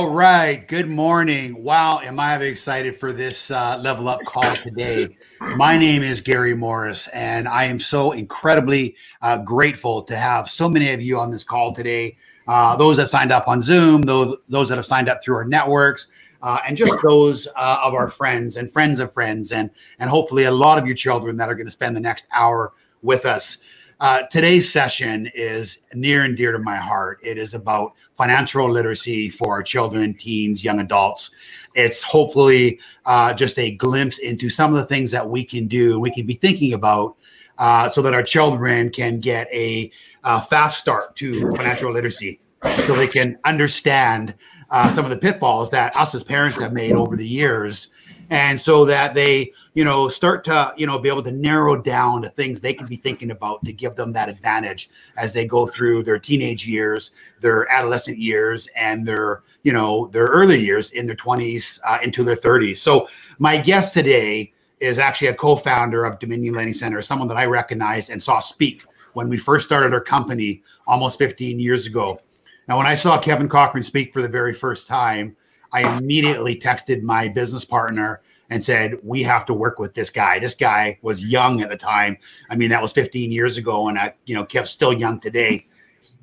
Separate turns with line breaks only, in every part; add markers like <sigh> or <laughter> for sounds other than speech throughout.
All right. Good morning. Wow. Am I excited for this uh, level up call today? My name is Gary Mauris, and I am so incredibly uh, grateful to have so many of you on this call today. Uh, those that signed up on Zoom, those, those that have signed up through our networks, uh, and just those uh, of our friends and friends of friends, and, and hopefully a lot of you children that are going to spend the next hour with us. Uh, today's session is near and dear to my heart. It is about financial literacy for children, teens, young adults. It's hopefully uh, just a glimpse into some of the things that we can do, we can be thinking about uh, so that our children can get a, a, fast start to financial literacy so they can understand uh, some of the pitfalls that us as parents have made over the years and so that they you know start to you know be able to narrow down the things they can be thinking about to give them that advantage as they go through their teenage years their adolescent years and their you know their early years in their 20s uh, into their 30s so my guest today is actually a co-founder of dominion lending center someone that i recognized and saw speak when we first started our company almost 15 years ago. Now when i saw kevin cochran speak for the very first time I immediately texted my business partner and said, "We have to work with this guy. This guy was young at the time. I mean, that was 15 years ago, and I, you know, Kev's still young today."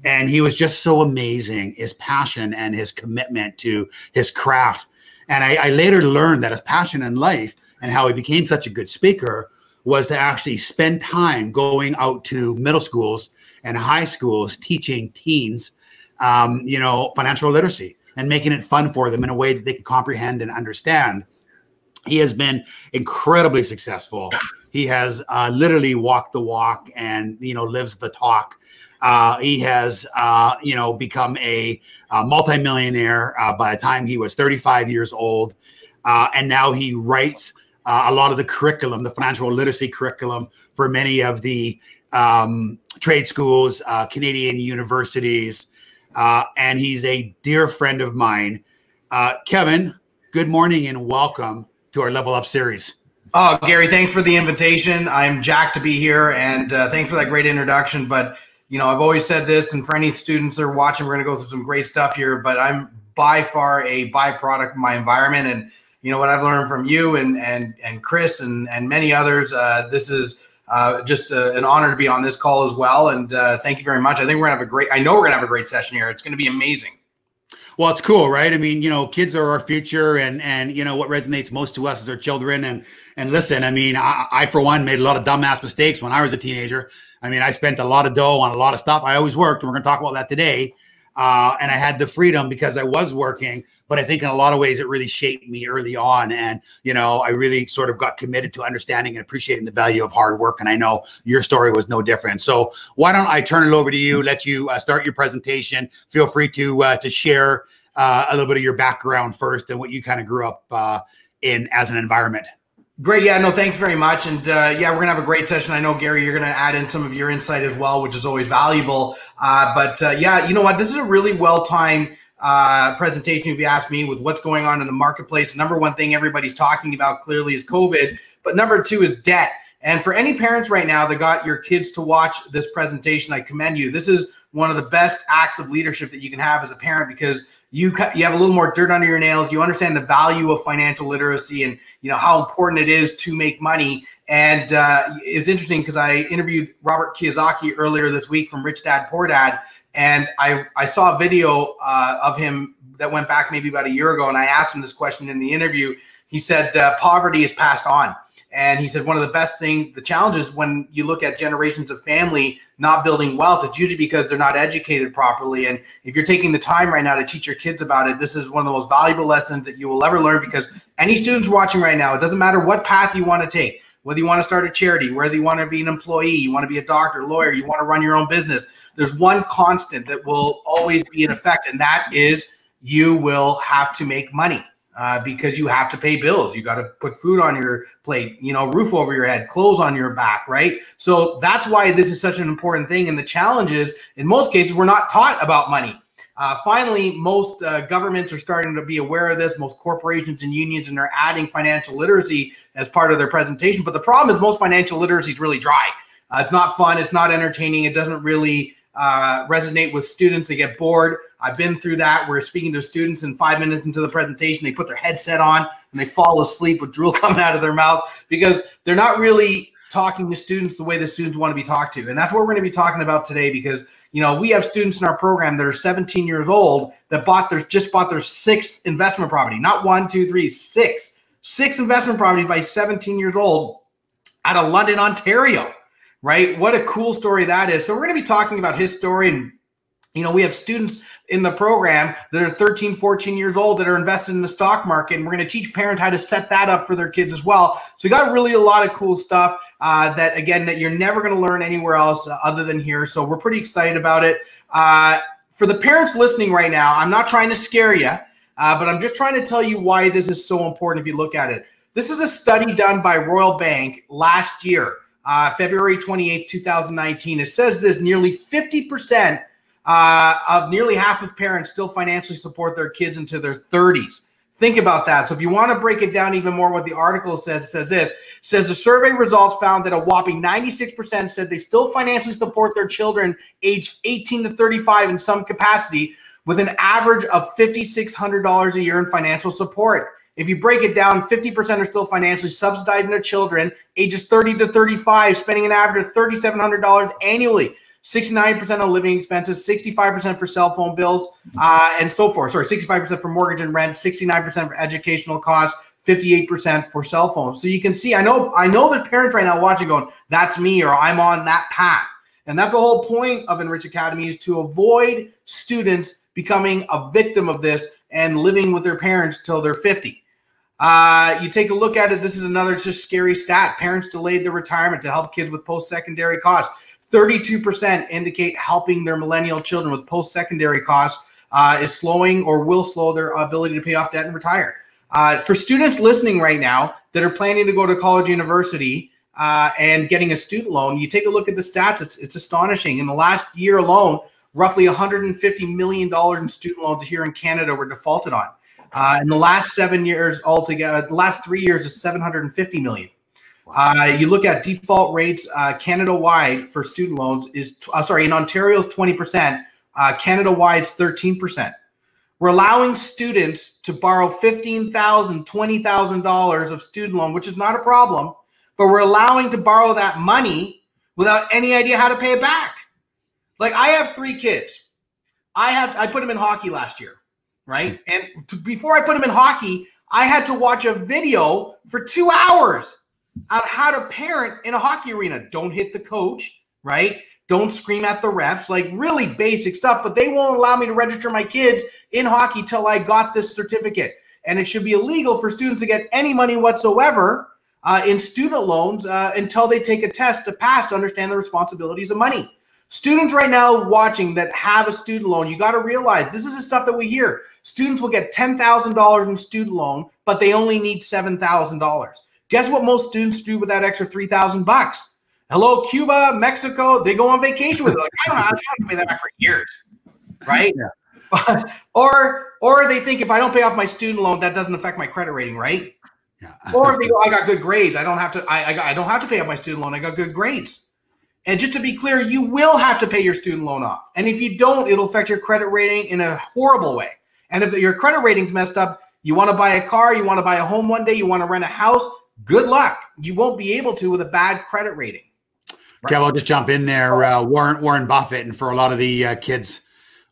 And he was just so amazing, his passion and his commitment to his craft. And I, I later learned that his passion in life and how he became such a good speaker was to actually spend time going out to middle schools and high schools teaching teens, um, you know, financial literacy and making it fun for them in a way that they can comprehend and understand. He has been incredibly successful. He has uh, literally walked the walk and you know lives the talk. Uh, he has, uh, you know, become a, a multimillionaire uh, by the time he was 35 years old, uh, and now he writes uh, a lot of the curriculum, the financial literacy curriculum for many of the um, trade schools, Canadian universities, uh, and he's a dear friend of mine. Uh, Kevin, good morning and welcome to our Level Up series.
Oh, Gary, thanks for the invitation. I'm jacked to be here, and uh, thanks for that great introduction. But you know, I've always said this, and for any students that are watching, we're going to go through some great stuff here. But I'm by far a byproduct of my environment, and you know what I've learned from you and and and Chris and and many others. Uh, this is uh, just uh, an honor to be on this call as well. And uh, thank you very much. I think we're gonna have a great. I know we're gonna have a great session here. It's gonna be amazing.
Well, it's cool, right? I mean, you know, kids are our future, and and you know what resonates most to us is our children. And and listen, I mean, I, I for one made a lot of dumbass mistakes when I was a teenager. I mean, I spent a lot of dough on a lot of stuff. I always worked, and we're to talk about that today. Uh, and I had the freedom because I was working. But I think in a lot of ways, it really shaped me early on. And, you know, I really sort of got committed to understanding and appreciating the value of hard work. And I know your story was no different. So why don't I turn it over to you, let you uh, start your presentation. Feel free to, uh, to share uh, a little bit of your background first and what you kind of grew up uh, in as an environment.
Great. Yeah, no, thanks very much. And uh, yeah, we're going to have a great session. I know, Gary, you're going to add in some of your insight as well, which is always valuable. Uh, but uh, yeah, you know what? This is a really well timed uh, presentation, if you ask me, with what's going on in the marketplace. Number one thing everybody's talking about clearly is COVID, but number two is debt. And for any parents right now that got your kids to watch this presentation, I commend you. This is one of the best acts of leadership that you can have as a parent because you you have a little more dirt under your nails. You understand the value of financial literacy and you know how important it is to make money. And uh, it's interesting because I interviewed Robert Kiyosaki earlier this week from Rich Dad Poor Dad, and I I saw a video uh, of him that went back maybe about a year ago, and I asked him this question in the interview. He said uh, poverty is passed on. And he said one of the best thing, the challenges when you look at generations of family not building wealth, it's usually because they're not educated properly. And if you're taking the time right now to teach your kids about it, this is one of the most valuable lessons that you will ever learn because any students watching right now, it doesn't matter what path you want to take, whether you want to start a charity, whether you want to be an employee, you want to be a doctor, lawyer, you want to run your own business. There's one constant that will always be in effect, and that is you will have to make money uh, because you have to pay bills. You got to put food on your plate, you know, roof over your head, clothes on your back, right? So that's why this is such an important thing. And the challenge is, in most cases, we're not taught about money. Uh, finally, most uh, governments are starting to be aware of this. Most corporations and unions, and they're adding financial literacy as part of their presentation. But the problem is, most financial literacy is really dry. Uh, it's not fun. It's not entertaining. It doesn't really uh, resonate with students. They get bored. I've been through that. We're speaking to students, and five minutes into the presentation, they put their headset on and they fall asleep with drool <laughs> coming out of their mouth because they're not really talking to students the way the students want to be talked to. And that's what we're going to be talking about today because you know we have students in our program that are 17 years old that bought their just bought their sixth investment property, not one, two, three, six, six investment properties by 17 years old out of London, Ontario. Right? What a cool story that is. So we're going to be talking about his story and you know, we have students in the program that are 13, 14 years old that are invested in the stock market, and we're going to teach parents how to set that up for their kids as well. So we got really a lot of cool stuff uh, that, again, that you're never going to learn anywhere else uh, other than here. So we're pretty excited about it. Uh, for the parents listening right now, I'm not trying to scare you, uh, but I'm just trying to tell you why this is so important if you look at it. This is a study done by Royal Bank last year, uh, February 28, 2019. It says this nearly 50% uh, of nearly half of parents still financially support their kids into their 30s. Think about that. So if you want to break it down even more, what the article says, it says this. It says the survey results found that a whopping 96% said they still financially support their children aged 18 to 35 in some capacity with an average of $5,600 a year in financial support. If you break it down, 50% are still financially subsidizing their children ages 30 to 35, spending an average of $3,700 annually. 69% of living expenses, 65% for cell phone bills, uh, and so forth. Sorry, 65% for mortgage and rent, 69% for educational costs, 58% for cell phones. So you can see, I know, I know there's parents right now watching going, that's me, or I'm on that path. And that's the whole point of Enrich Academy is to avoid students becoming a victim of this and living with their parents till they're 50. Uh, you take a look at it. This is another just scary stat. Parents delayed their retirement to help kids with post-secondary costs. 32% indicate helping their millennial children with post secondary costs uh, is slowing or will slow their ability to pay off debt and retire. Uh, for students listening right now that are planning to go to college, university, uh, and getting a student loan, you take a look at the stats. It's it's astonishing. In the last year alone, roughly 150 million dollars in student loans here in Canada were defaulted on. Uh, in the last seven years altogether, the last three years is 750 million. Uh, you look at default rates uh, Canada wide for student loans is uh, sorry in Ontario is 20%. Uh, Canada wide is 13%. We're allowing students to borrow $15,000, $20,000 of student loan, which is not a problem, but we're allowing to borrow that money without any idea how to pay it back. Like I have three kids. I have I put them in hockey last year, right? And to, before I put them in hockey, I had to watch a video for two hours on how to parent in a hockey arena. Don't hit the coach, right? Don't scream at the refs, like really basic stuff. But they won't allow me to register my kids in hockey till I got this certificate. And it should be illegal for students to get any money whatsoever uh, in student loans uh, until they take a test to pass to understand the responsibilities of money. Students right now watching that have a student loan, you got to realize this is the stuff that we hear. Students will get $10,000 in student loan, but they only need $7,000. Guess what most students do with that extra 3000 bucks? Hello, Cuba, Mexico. They go on vacation with it. Like, I don't know. I don't pay that back for years. Right? Yeah. <laughs> or or they think if I don't pay off my student loan, that doesn't affect my credit rating, right? Yeah. or they go, I got good grades. I don't have to. I I, got, I don't have to pay off my student loan. I got good grades. And just to be clear, you will have to pay your student loan off. And if you don't, it'll affect your credit rating in a horrible way. And if your credit rating's messed up, you want to buy a car, you want to buy a home one day, you want to rent a house, good luck. You won't be able to with a bad credit rating.
Right? Okay, I'll just jump in there. Uh, Warren Warren Buffett, and for a lot of the uh, kids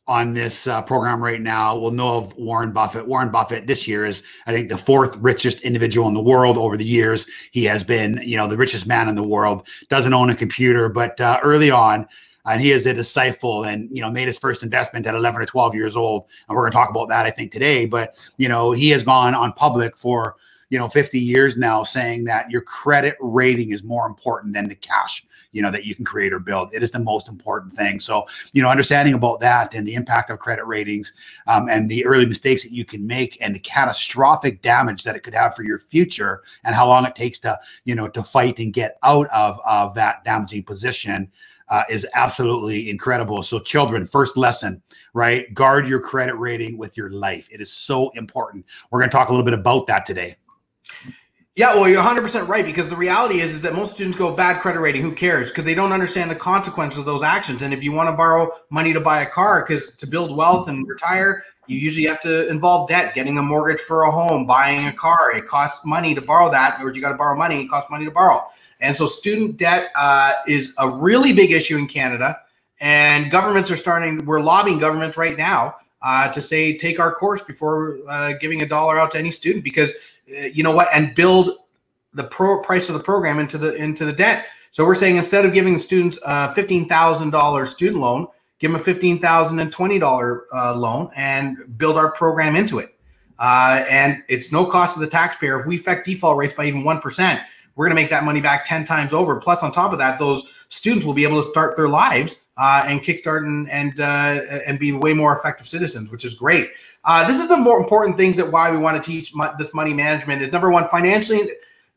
on this uh, program right now will know of Warren Buffett. Warren Buffett this year is, I think, the fourth richest individual in the world over the years. He has been, you know, the richest man in the world. Doesn't own a computer, but uh, early on, and he is a disciple and you know made his first investment at 11 or 12 years old. And we're going to talk about that i think today. But you know he has gone on public for you know 50 years now saying that your credit rating is more important than the cash you know that you can create or build. It is the most important thing. So you know understanding about that and the impact of credit ratings um, and the early mistakes that you can make and the catastrophic damage that it could have for your future and how long it takes to you know to fight and get out of of that damaging position uh, is absolutely incredible. So, children, first lesson, right? Guard your credit rating with your life. It is so important. We're going to talk a little bit about that today.
Yeah, well, you're 100% right because the reality is is that most students go bad credit rating. Who cares? Because they don't understand the consequences of those actions. And if you want to borrow money to buy a car, because to build wealth and retire, you usually have to involve debt, getting a mortgage for a home, buying a car. It costs money to borrow that, or you got to borrow money. It costs money to borrow. And so student debt uh, is a really big issue in Canada. And governments are starting, we're lobbying governments right now uh, to say, take our course before uh, giving a dollar out to any student because uh, you know what, and build the pro price of the program into the into the debt. So we're saying instead of giving the students a thousand dollars student loan, give them a fifteen thousand and twenty dollar uh, loan and build our program into it. Uh, and it's no cost to the taxpayer. If we affect default rates by even one percent, we're going to make that money back ten times over. Plus, on top of that, those students will be able to start their lives uh, and kickstart and and uh, and be way more effective citizens, which is great. Uh, this is the more important things that why we want to teach mo- this money management is number one financially.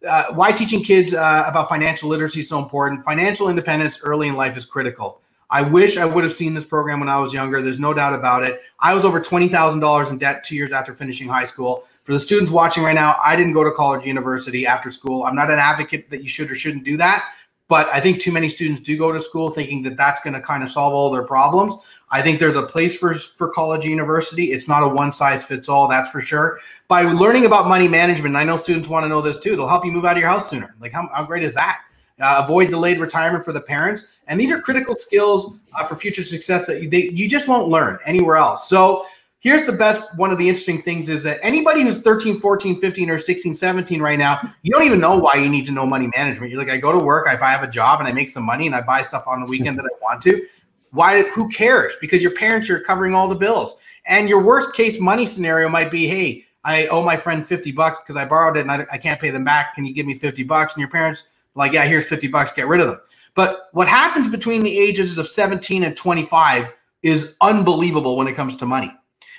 Uh, why teaching kids uh, about financial literacy is so important. Financial independence early in life is critical. I wish I would have seen this program when I was younger. There's no doubt about it. I was over twenty thousand dollars in debt two years after finishing high school. For the students watching right now, I didn't go to college, university after school. I'm not an advocate that you should or shouldn't do that, but I think too many students do go to school thinking that that's going to kind of solve all their problems. I think there's a place for for college university. It's not a one size fits all, that's for sure. By learning about money management, I know students want to know this too. It'll help you move out of your house sooner. Like how, how great is that? Uh, avoid delayed retirement for the parents, and these are critical skills uh, for future success that you, they, you just won't learn anywhere else. So here's the best one of the interesting things is that anybody who's 13 14 15 or 16 17 right now you don't even know why you need to know money management you're like i go to work if i have a job and i make some money and i buy stuff on the weekend that i want to why? Who cares? Because your parents are covering all the bills. And your worst case money scenario might be, hey, I owe my friend 50 bucks because I borrowed it and I, I, can't pay them back. Can you give me 50 bucks? And your parents like, yeah, here's 50 bucks, get rid of them. But what happens between the ages of 17 and 25 is unbelievable when it comes to money,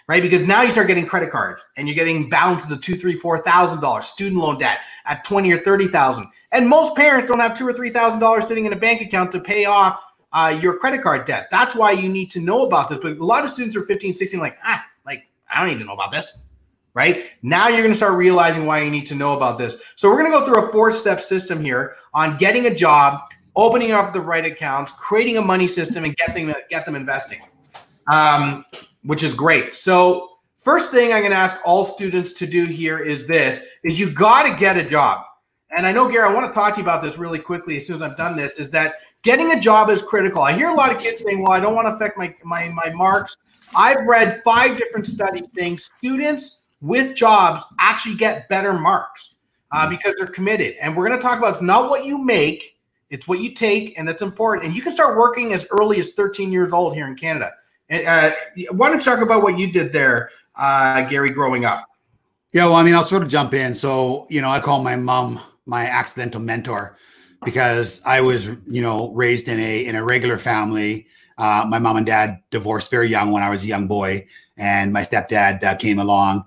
right? Because now you start getting credit cards and you're getting balances of two, three, four thousand dollars, student loan debt at 20 or 30,000. And most parents don't have two or three thousand dollars sitting in a bank account to pay off uh, your credit card debt. That's why you need to know about this. But a lot of students are 15, 16, like, ah, like, I don't need to know about this. Right now, you're going to start realizing why you need to know about this. So, we're going to go through a four step system here on getting a job, opening up the right accounts, creating a money system, and get them, get them investing, um, which is great. So, first thing I'm going to ask all students to do here is this is you got to get a job. And I know, Gary, I want to talk to you about this really quickly as soon as I've done this is that getting a job is critical. I hear a lot of kids saying, "Well, I don't want to affect my my my marks." I've read five different studies saying students with jobs actually get better marks uh, mm-hmm. because they're committed. And we're going to talk about it's not what you make, it's what you take, and that's important. And you can start working as early as 13 years old here in Canada. Uh, why don't you talk about what you did there, uh, Gary, growing up?
Yeah, well, I mean, I'll sort of jump in. So, you know, I call my mom my accidental mentor because I was, you know, raised in a in a regular family. Uh, my mom and dad divorced very young when I was a young boy, and my stepdad uh, came along.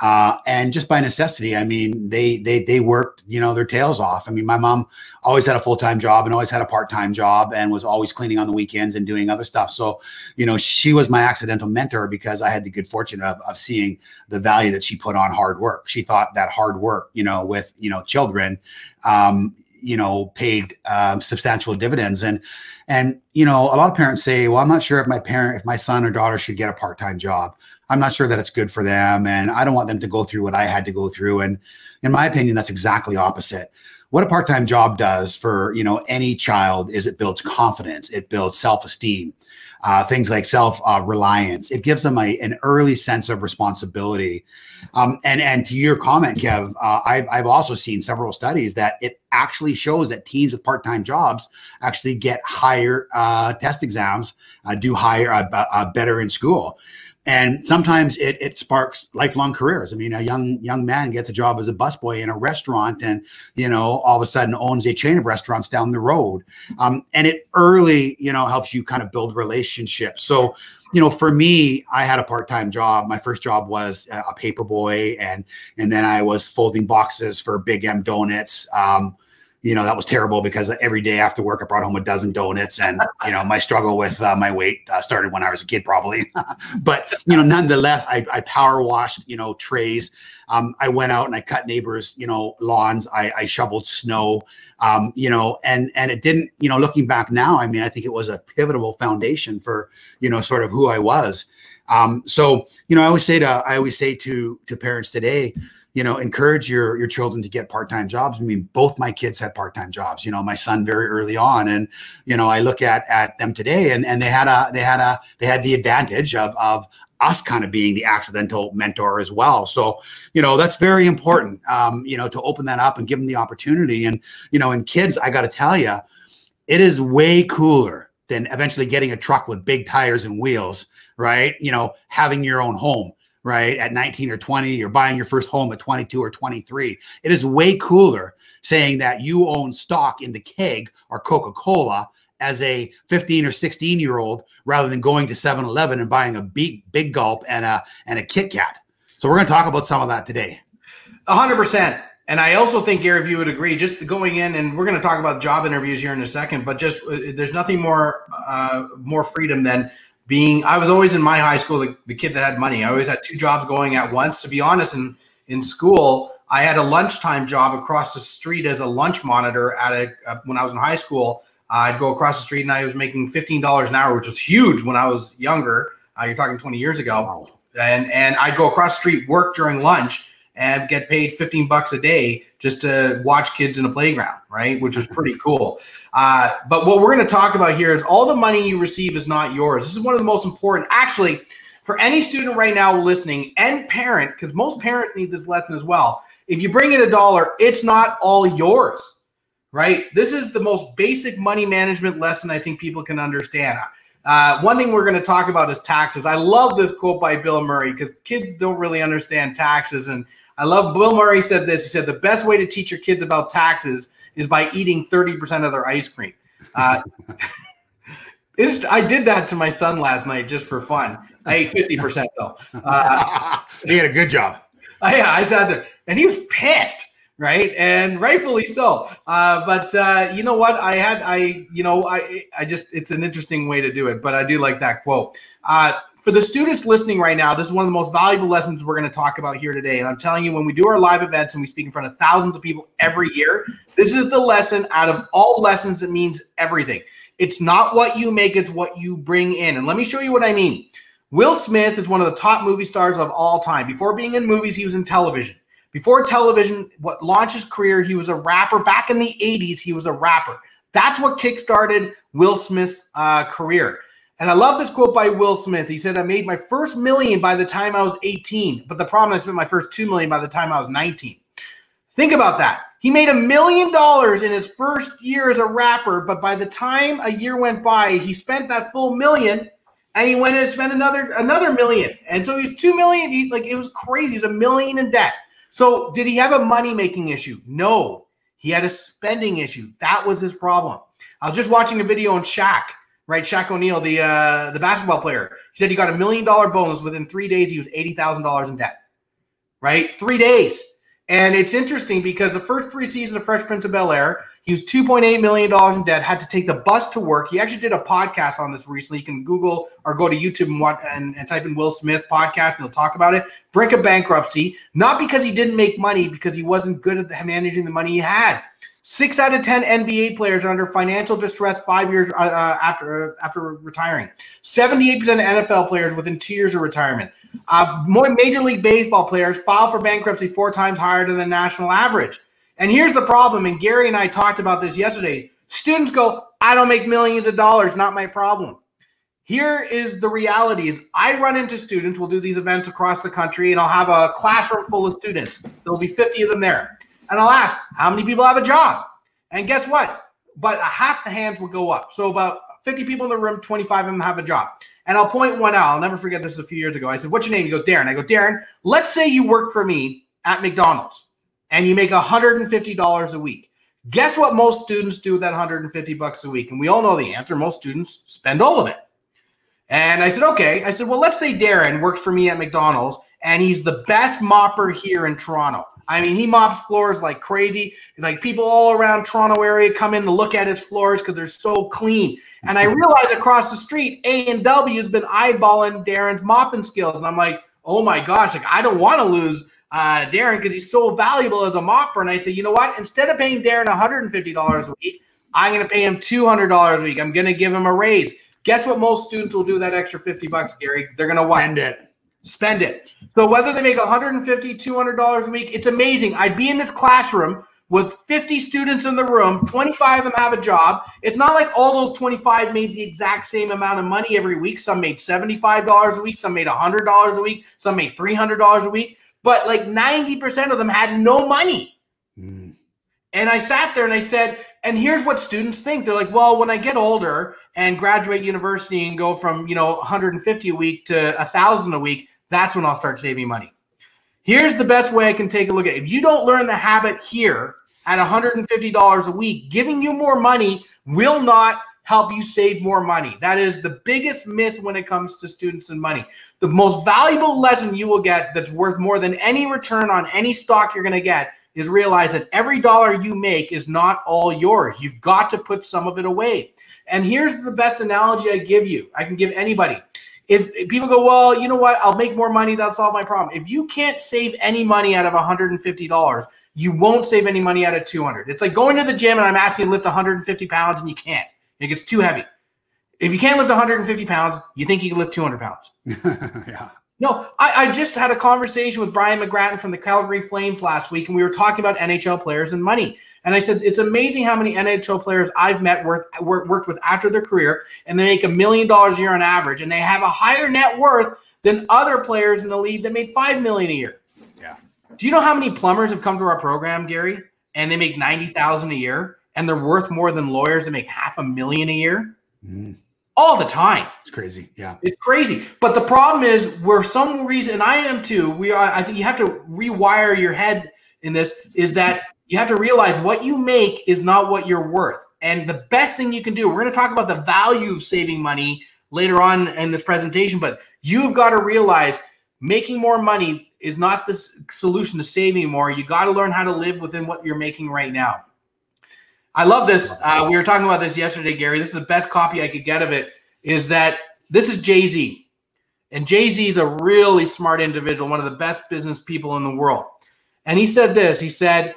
Uh, and just by necessity, I mean, they they they worked, you know, their tails off. I mean, my mom always had a full time job and always had a part time job, and was always cleaning on the weekends and doing other stuff. So, you know, she was my accidental mentor because I had the good fortune of of seeing the value that she put on hard work. She thought that hard work, you know, with you know children, um, you know paid um, substantial dividends and and you know a lot of parents say well i'm not sure if my parent if my son or daughter should get a part-time job i'm not sure that it's good for them and i don't want them to go through what i had to go through and in my opinion that's exactly opposite what a part-time job does for you know any child is it builds confidence it builds self-esteem uh, things like self uh. It gives them a, an early sense of responsibility. Um, and and to your comment, Kev, uh, I've, I've also seen several studies that it actually shows that teens with part time jobs actually get higher uh, test exams, uh, do higher, uh, better in school and sometimes it, it sparks lifelong careers. I mean, a young young man gets a job as a busboy in a restaurant, and you know, all of a sudden owns a chain of restaurants down the road. Um, and it early, you know, helps you kind of build relationships. So, you know, for me, I had a part time job. My first job was a paper boy, and and then I was folding boxes for Big M Donuts. Um, you know that was terrible because every day after work I brought home a dozen donuts, and you know my struggle with uh, my weight uh, started when I was a kid, probably. <laughs> but you know, nonetheless, I, I power washed you know trays. Um, I went out and I cut neighbors you know lawns. I, I shoveled snow. Um, you know, and and it didn't you know looking back now, I mean, I think it was a pivotal foundation for you know sort of who I was. Um, so you know, I always say to I always say to to parents today you know encourage your your children to get part-time jobs. I mean both my kids had part-time jobs you know my son very early on. And you know i look at at them today and and they had a they had a they had the advantage of of us kind of being the accidental mentor as well. So you know that's very important um you know to open that up and give them the opportunity. And you know in kids i got to tell you it is way cooler than eventually getting a truck with big tires and wheels right? You know having your own home right at 19 or 20 you're buying your first home at 22 or 23 it is way cooler saying that you own stock in the keg or coca-cola as a 15 or 16 year old rather than going to 7-eleven and buying a big big gulp and a and a kit kat. So we're going to talk about some of that today.
100% and I also think, Gary, if you would agree, just going in, and we're going to talk about job interviews here in a second, but just uh, there's nothing more uh, more freedom than being I was always in my high school the, the kid that had money. I always had two jobs going at once. To be honest, in in school, I had a lunchtime job across the street as a lunch monitor at a uh, when I was in high school. I'd go across the street and I was making fifteen dollars an hour, which was huge when I was younger. Uh, you're talking twenty years ago, and and I'd go across the street, work during lunch, and get paid fifteen bucks a day just to watch kids in a playground, right? Which is pretty cool. Uh, but what we're going to talk about here is all the money you receive is not yours. This is one of the most important, actually, for any student right now listening and parent, because most parents need this lesson as well. If you bring in a dollar, it's not all yours, right? This is the most basic money management lesson I think people can understand. Uh, one thing we're going to talk about is taxes. I love this quote by Bill Murray because kids don't really understand taxes and I love Bill Murray said this. He said the best way to teach your kids about taxes is by eating 30% of their ice cream. Uh, <laughs> I did that to my son last night just for fun. I ate 50% though.
Uh, <laughs> he had a good job.
I, <laughs> yeah, I sat there and he was pissed right and rightfully so uh, but uh, you know what i had i you know i i just it's an interesting way to do it but i do like that quote uh, for the students listening right now, this is one of the most valuable lessons we're going to talk about here today. And I'm telling you, when we do our live events and we speak in front of thousands of people every year, this is the lesson out of all lessons that means everything. It's not what you make, it's what you bring in. And let me show you what I mean. Will Smith is one of the top movie stars of all time. Before being in movies, he was in television. Before television, what launched his career, he was a rapper. Back in the 80s, he was a rapper. That's what kickstarted Will Smith's uh, career. And I love this quote by Will Smith. He said, I made my first million by the time I was 18, but the problem I spent my first two million by the time I was 19. Think about that. He made a million dollars in his first year as a rapper, but by the time a year went by, he spent that full million and he went and spent another another million. And so he's two million. He like it was crazy. He's a million in debt. So did he have a money making issue? No. He had a spending issue. That was his problem. I was just watching a video on Shaq right? Shaq O'Neal, the uh, the basketball player, he said he got a million dollar bonus within three days. He was eighty thousand dollars in debt, right? Three days. And it's interesting because the first three seasons of Fresh Prince of Bel Air, he was $2.8 million in debt, had to take the bus to work. He actually did a podcast on this recently. You can Google or go to YouTube and, watch, and, and type in Will Smith podcast, and he'll talk about it. Brink of bankruptcy, not because he didn't make money, because he wasn't good at managing the money he had. Six out of ten NBA players are under financial distress five years uh, uh after uh, after retiring. Seventy-eight percent of NFL players within two years of retirement. Uh, more Major League Baseball players file for bankruptcy four times higher than the national average. And here's the problem. And Gary and I talked about this yesterday. Students go, "I don't make millions of dollars. Not my problem." Here is the reality: is I run into students. We'll do these events across the country, and I'll have a classroom full of students. There'll be fifty of them there and I'll ask, how many people have a job? And guess what? But a half the hands will go up. So about 50 people in the room, 25 of them have a job. And I'll point one out. I'll never forget this a few years ago. I said, What's your name? He goes, Darren. I go, Darren, let's say you work for me at McDonald's and you make $150 a week. Guess what most students do with that 150 bucks a week? And we all know the answer. Most students spend all of it. And I said, okay. I said, well, let's say Darren works for me at McDonald's and he's the best mopper here in Toronto. I mean, he mops floors like crazy. Like people all around Toronto area come in to look at his floors because they're so clean. And I realized across the street, A and W has been eyeballing Darren's mopping skills, and I'm like, oh my gosh, like I don't want to lose uh, Darren because he's so valuable as a mopper. And I say, you know what? Instead of paying Darren $150 a week, I'm going to pay him $200 a week. I'm going to give him a raise. Guess what? Most students will do that extra 50 bucks, Gary. They're going to
spend it.
Spend it. So whether they make 150, $200 a week, it's amazing. I'd be in this classroom with 50 students in the room, 25 of them have a job. It's not like all those 25 made the exact same amount of money every week. Some made $75 a week, some made $100 a week, some made $300 a week, but like 90% of them had no money. Mm. And I sat there and I said, and here's what students think. They're like, well, when I get older and graduate university and go from, you know, 150 a week to a thousand a week, that's when I'll start saving money. Here's the best way I can take a look at it. If you don't learn the habit here at $150 a week, giving you more money will not help you save more money. That is the biggest myth when it comes to students and money. The most valuable lesson you will get that's worth more than any return on any stock you're going to get is realize that every dollar you make is not all yours. You've got to put some of it away. And here's the best analogy I give you. I can give anybody. If, if people go, well, you know what? I'll make more money. That'll solve my problem. If you can't save any money out of $150, you won't save any money out of 200. It's like going to the gym and I'm asking you to lift 150 pounds and you can't. It gets too heavy. If you can't lift 150 pounds, you think you can lift 200 pounds. <laughs> yeah. No, I, I, just had a conversation with Brian McGrattan from the Calgary Flames last week, and we were talking about NHL players and money. And I said, it's amazing how many NHL players I've met work, work, worked with after their career, and they make a million dollars a year on average, and they have a higher net worth than other players in the league that made five million a year.
Yeah.
Do you know how many plumbers have come to our program, Gary, and they make ninety thousand a year, and they're worth more than lawyers that make half a million a year? Mm all the time.
It's crazy. Yeah.
It's crazy. But the problem is where some reason and I am too, we are I think you have to rewire your head in this is that you have to realize what you make is not what you're worth. And the best thing you can do, we're going to talk about the value of saving money later on in this presentation, but you've got to realize making more money is not the solution to saving more. You got to learn how to live within what you're making right now. I love this. Uh, we were talking about this yesterday, Gary. This is the best copy I could get of it. Is that this is Jay Z, and Jay Z is a really smart individual, one of the best business people in the world. And he said this. He said,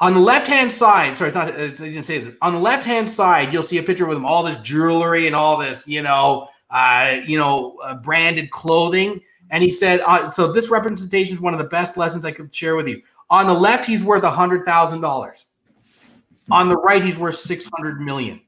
on the left hand side, sorry, not, I didn't say this. On the left hand side, you'll see a picture with him, all this jewelry and all this, you know, uh, you know, uh, branded clothing. And he said, uh, so this representation is one of the best lessons I could share with you. On the left, he's worth a hundred thousand dollars. On the right, he's worth 600 million.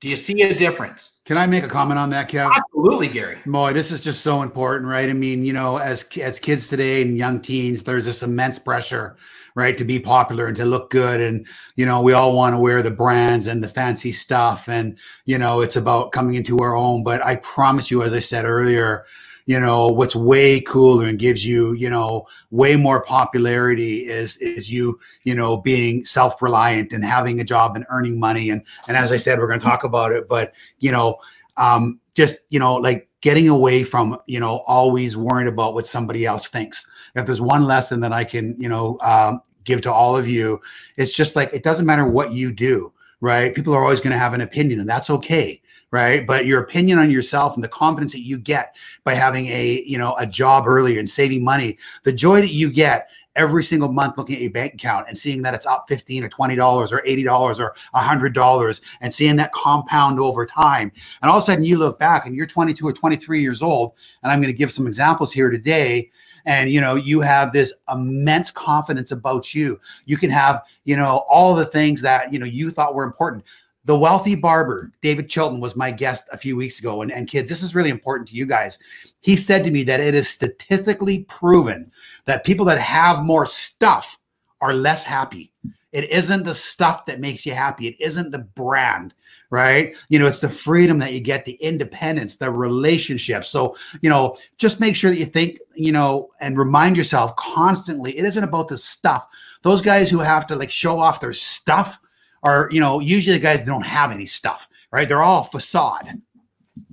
Do you see a difference?
Can I make a comment on that, Kev?
Absolutely, Gary.
Boy, this is just so important, right? I mean, you know, as as kids today and young teens, there's this immense pressure, right, to be popular and to look good, and you know, we all want to wear the brands and the fancy stuff, and you know, it's about coming into our own. But I promise you, as I said earlier, you know what's way cooler and gives you you know way more popularity is is you you know being self-reliant and having a job and earning money. And and as i said we're going to talk about it but you know um just you know like getting away from you know always worrying about what somebody else thinks. If there's one lesson that i can you know um, give to all of you. It's just like it doesn't matter what you do right? People are always going to have an opinion and that's okay right? But your opinion on yourself and the confidence that you get by having a you know a job earlier and saving money the joy that you get every single month looking at your bank account and seeing that it's up 15 or 20 dollars or 80 dollars or 100 dollars and seeing that compound over time. And all of a sudden you look back and you're 22 or 23 years old and i'm going to give some examples here today and you know you have this immense confidence about you you can have you know all the things that you know you thought were important the wealthy barber, David Chilton, was my guest a few weeks ago. And, and kids, this is really important to you guys. He said to me that it is statistically proven that people that have more stuff are less happy. It isn't the stuff that makes you happy. It isn't the brand, right? You know, it's the freedom that you get, the independence, the relationship. So, you know, just make sure that you think, you know, and remind yourself constantly it isn't about the stuff. Those guys who have to like show off their stuff, are, you know, usually the guys don't have any stuff, right? They're all facade.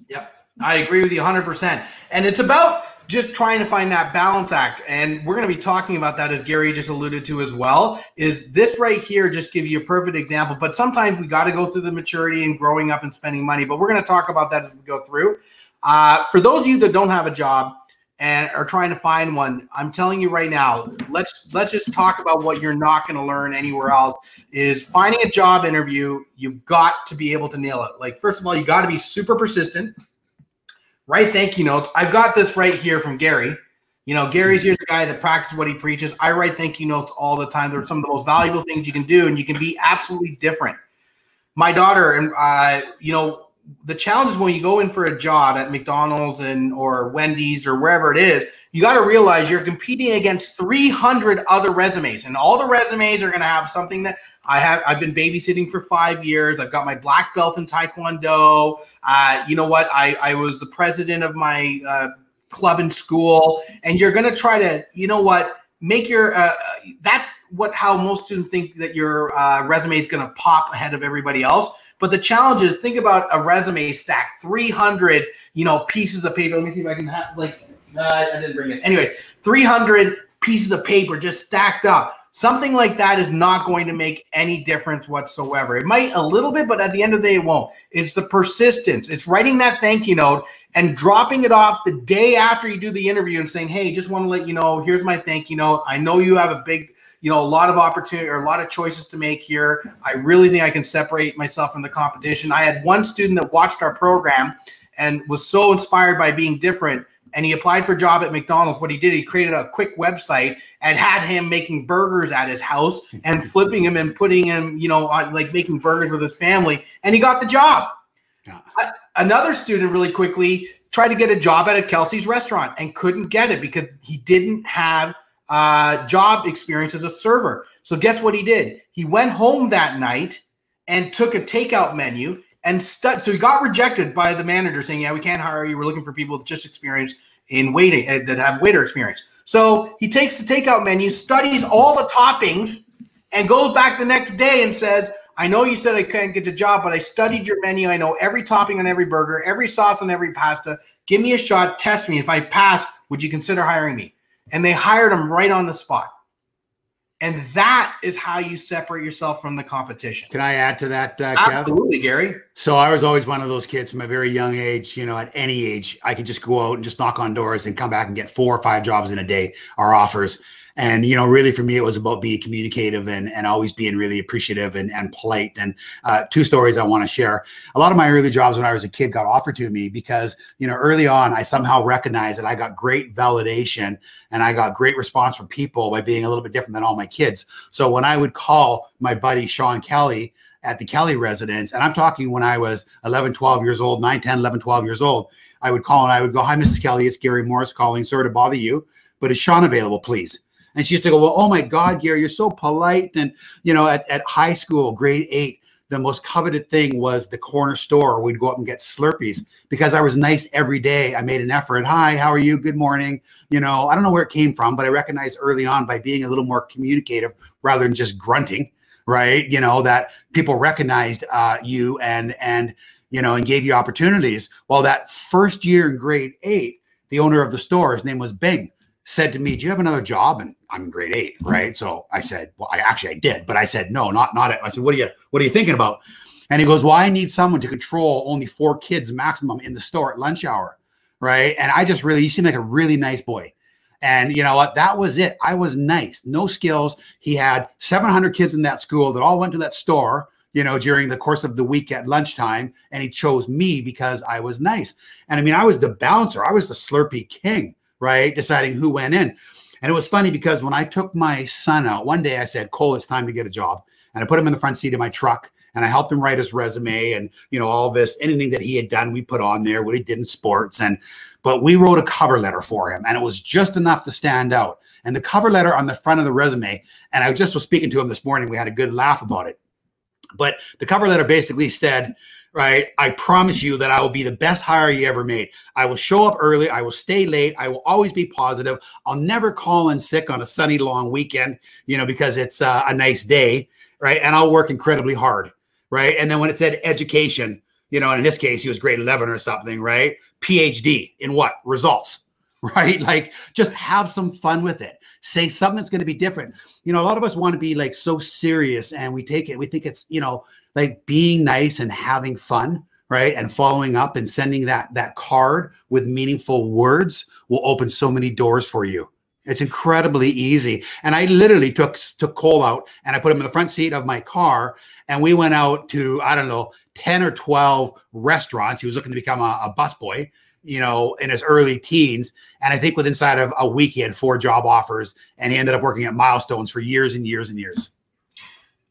Yep. I agree with you 100%. And it's about just trying to find that balance act. And we're going to be talking about that as Gary just alluded to as well. Is this right here just give you a perfect example? But sometimes we got to go through the maturity and growing up and spending money. But we're going to talk about that as we go through. Uh, for those of you that don't have a job and are trying to find one, I'm telling you right now, let's let's just talk about what you're not going to learn anywhere else. Is finding a job interview. You've got to be able to nail it. Like first of all, you got to be super persistent write thank you notes. I've got this right here from Gary. You know, Gary's here the guy that practices what he preaches. I write thank you notes all the time. They're some of the most valuable things you can do, and you can be absolutely different. My daughter, and uh, you know, the challenge is when you go in for a job at McDonald's and or Wendy's or wherever it is, you got to realize you're competing against 300 other resumes, and all the resumes are going to have something that I have I've been babysitting for five years. I've got my black belt in Taekwondo. Uh, you know what? I, I was the president of my uh, club in school, and you're to try to, you know what? Make your uh, that's what how most students think that your uh, resume is to pop ahead of everybody else. But the challenge is think about a resume stack, 300, you know, pieces of paper. Let me see if I can have like uh, I didn't bring it. Anyway, 300 pieces of paper just stacked up Something like that is not going to make any difference whatsoever. It might a little bit, but at the end of the day, it won't. It's the persistence. It's writing that thank you note and dropping it off the day after you do the interview and saying, "Hey, just want to let you know, here's my thank you note. I know you have a big, you know, a lot of opportunity or a lot of choices to make here. I really think I can separate myself from the competition." I had one student that watched our program and was so inspired by being different and he applied for a job at McDonald's. What he did, he created a quick website and had him making burgers at his house and <laughs> flipping him and putting him, you know, on, like making burgers with his family, and he got the job. Yeah. Another student, really quickly, tried to get a job at a Kelsey's restaurant and couldn't get it because he didn't have uh, job experience as a server. So guess what he did? He went home that night and took a takeout menu and stu- so he got rejected by the manager saying, "Yeah, we can't hire you. We're looking for people with just experience in waiting uh, that have waiter experience." So he takes the takeout menu, studies all the toppings, and goes back the next day and says, "I know you said I can't get the job, but I studied your menu. I know every topping on every burger, every sauce on every pasta. Give me a shot. Test me. If I pass, would you consider hiring me?" And they hired him right on the spot. And that is how you separate yourself from the competition.
Can I add to that, uh,
Kev? Absolutely, Gary.
So I was always one of those kids from a very young age. You know, at any age, I could just go out and just knock on doors and come back and get four or five jobs in a day or offers. And, you know, really for me, it was about being communicative and, and always being really appreciative and, and polite. And uh, two stories I want to share. A lot of my early jobs when I was a kid got offered to me because, you know, early on, I somehow recognized that I got great validation and I got great response from people by being a little bit different than all my kids. So when I would call my buddy Sean Kelly, at the Kelly residence. And I'm talking when I was 11, 12 years old, 9, 10, 11, 12 years old. I would call and I would go, Hi, Mrs. Kelly, it's Gary Mauris calling. Sorry to bother you, but is Sean available, please? And she used to go, Well, oh my God, Gary, you're so polite. And, you know, at, at high school, grade eight, the most coveted thing was the corner store. We'd go up and get Slurpees because I was nice every day. I made an effort. Hi, how are you? Good morning. You know, I don't know where it came from, but I recognized early on by being a little more communicative rather than just grunting, right? You know, that people recognized uh, you and, and, you know, and gave you opportunities. Well, that first year in grade eight, the owner of the store, his name was Bing said to me, "Do you have another job?" And I'm in grade eight, mm-hmm. right? So I said, "Well, I actually I did, but I said no, not not it." I said, "What are you What are you thinking about?" And he goes, "Well, I need someone to control only four kids maximum in the store at lunch hour, right?" And I just really, you seem like a really nice boy. And you know what? That was it. I was nice, no skills. He had 700 kids in that school that all went to that store you know, during the course of the week at lunchtime. And he chose me because I was nice. And I mean, I was the bouncer, I was the Slurpee king right? Deciding who went in. And it was funny because when I took my son out, one day I said, Cole, it's time to get a job. And I put him in the front seat of my truck and I helped him write his resume and, you know, all this, anything that he had done, we put on there, what he did in sports. And, but we wrote a cover letter for him and it was just enough to stand out. And the cover letter on the front of the resume, and I just was speaking to him this morning, we had a good laugh about it. But the cover letter basically said, right? I promise you that I will be the best hire you ever made. I will show up early. I will stay late. I will always be positive. I'll never call in sick on a sunny long weekend, you know, because it's uh, a nice day, right? And I'll work incredibly hard, right? And then when it said education, you know, and in this case, he was grade 11 or something, right? PhD in what? Results, <laughs> right? Like just have some fun with it. Say something that's going to be different. You know, a lot of us want to be like so serious and we take it, we think it's, you know, like being nice and having fun, right? And following up and sending that that card with meaningful words will open so many doors for you. It's incredibly easy. And I literally took took Cole out and I put him in the front seat of my car and we went out to I don't know 10 or 12 restaurants. He was looking to become a, a busboy you know, in his early teens. And I think within inside of a week, he had four job offers and he ended up working at Milestones for years and years and years.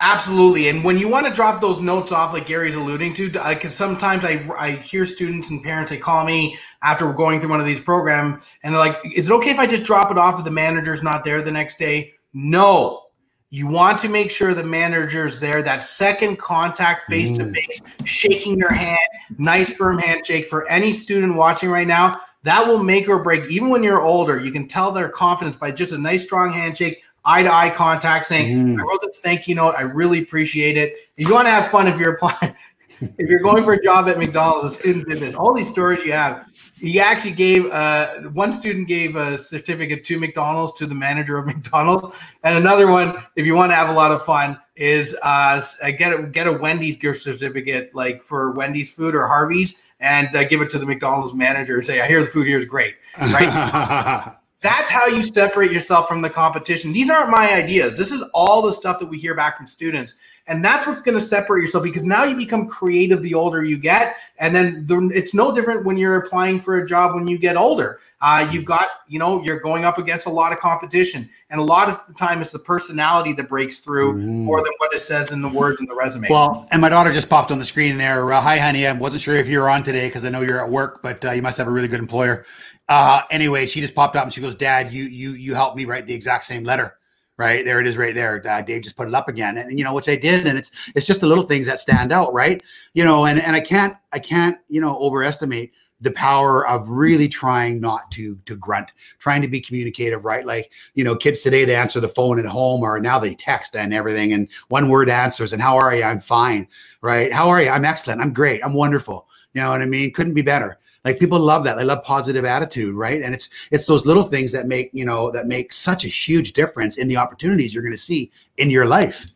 Absolutely. And when you want to drop those notes off, like Gary's alluding to, because sometimes I, I hear students and parents, they call me after we're going through one of these programs and they're like, is it okay if I just drop it off if the manager's not there the next day? No, you want to make sure the manager's there, that second contact face to face, shaking your hand, nice firm handshake for any student watching right now. That will make or break, even when you're older. You can tell their confidence by just a nice, strong handshake, eye to eye contact saying, mm. I wrote this thank you note. I really appreciate it. If you want to have fun, if you're applying, <laughs> if you're going for a job at McDonald's, a student did this. All these stories you have, he actually gave uh, one student gave a certificate to McDonald's to the manager of <laughs> McDonald's, and another one, if you want to have a lot of fun, is uh, get a get a Wendy's gift certificate, like for Wendy's food or Harvey's, and uh, give it to the McDonald's manager and say, "I hear the food here is great." Right. <laughs> That's how you separate yourself from the competition. These aren't my ideas. This is all the stuff that we hear back from students. And that's what's going to separate yourself because now you become creative the older you get. And then the, it's no different when you're applying for a job when you get older. Uh, you've got, you know, you're going up against a lot of competition. And a lot of the time it's the personality that breaks through mm. more than what it says in the words in the resume.
Well, and my daughter just popped on the screen there. Uh, Hi, honey. I wasn't sure if you were on today because I know you're at work, but uh, you must have a really good employer. Uh, anyway, she just popped up and she goes, Dad, you you you helped me write the exact same letter. Right? There it is right there. Uh, dave just put it up again. And, you know which i did and it's it's just the little things that stand out right? You know and and i can't i can't you know overestimate the power of really trying not to to grunt trying to be communicative right? Like you know kids today they answer the phone at home or now they text and everything and one word answers and how are you? I'm fine. Right? How are you? I'm excellent. I'm great. I'm wonderful. You know what i mean? Couldn't be better like people love that. They love positive attitude, right? And it's it's those little things that make, you know, that make such a huge difference in the opportunities you're going to see in your life.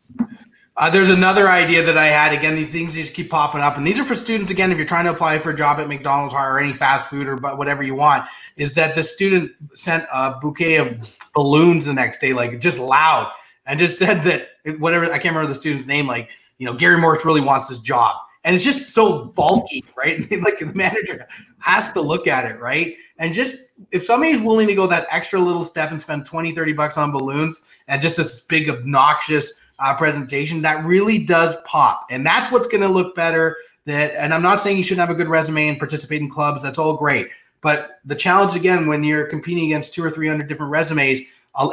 Uh, there's another idea that I had. Again, these things just keep popping up, and these are for students. Again, if you're trying to apply for a job at McDonald's or any fast food or but whatever you want, is that the student sent a bouquet of balloons the next day, like just loud, and just said that whatever I can't remember the student's name, like you know Gary Mauris really wants this job, and it's just so bulky, right? <laughs> like the manager has to look at it, right? And just if somebody's willing to go that extra little step and spend 20, 30 bucks on balloons and just this big obnoxious uh, presentation, that really does pop. And that's what's going to look better. That, and I'm not saying you shouldn't have a good resume and participate in clubs. That's all great. But the challenge again, when you're competing against two or 300 different resumes,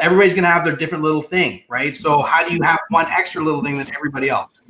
everybody's going to have their different little thing, right? So how do you have one extra little thing than everybody else?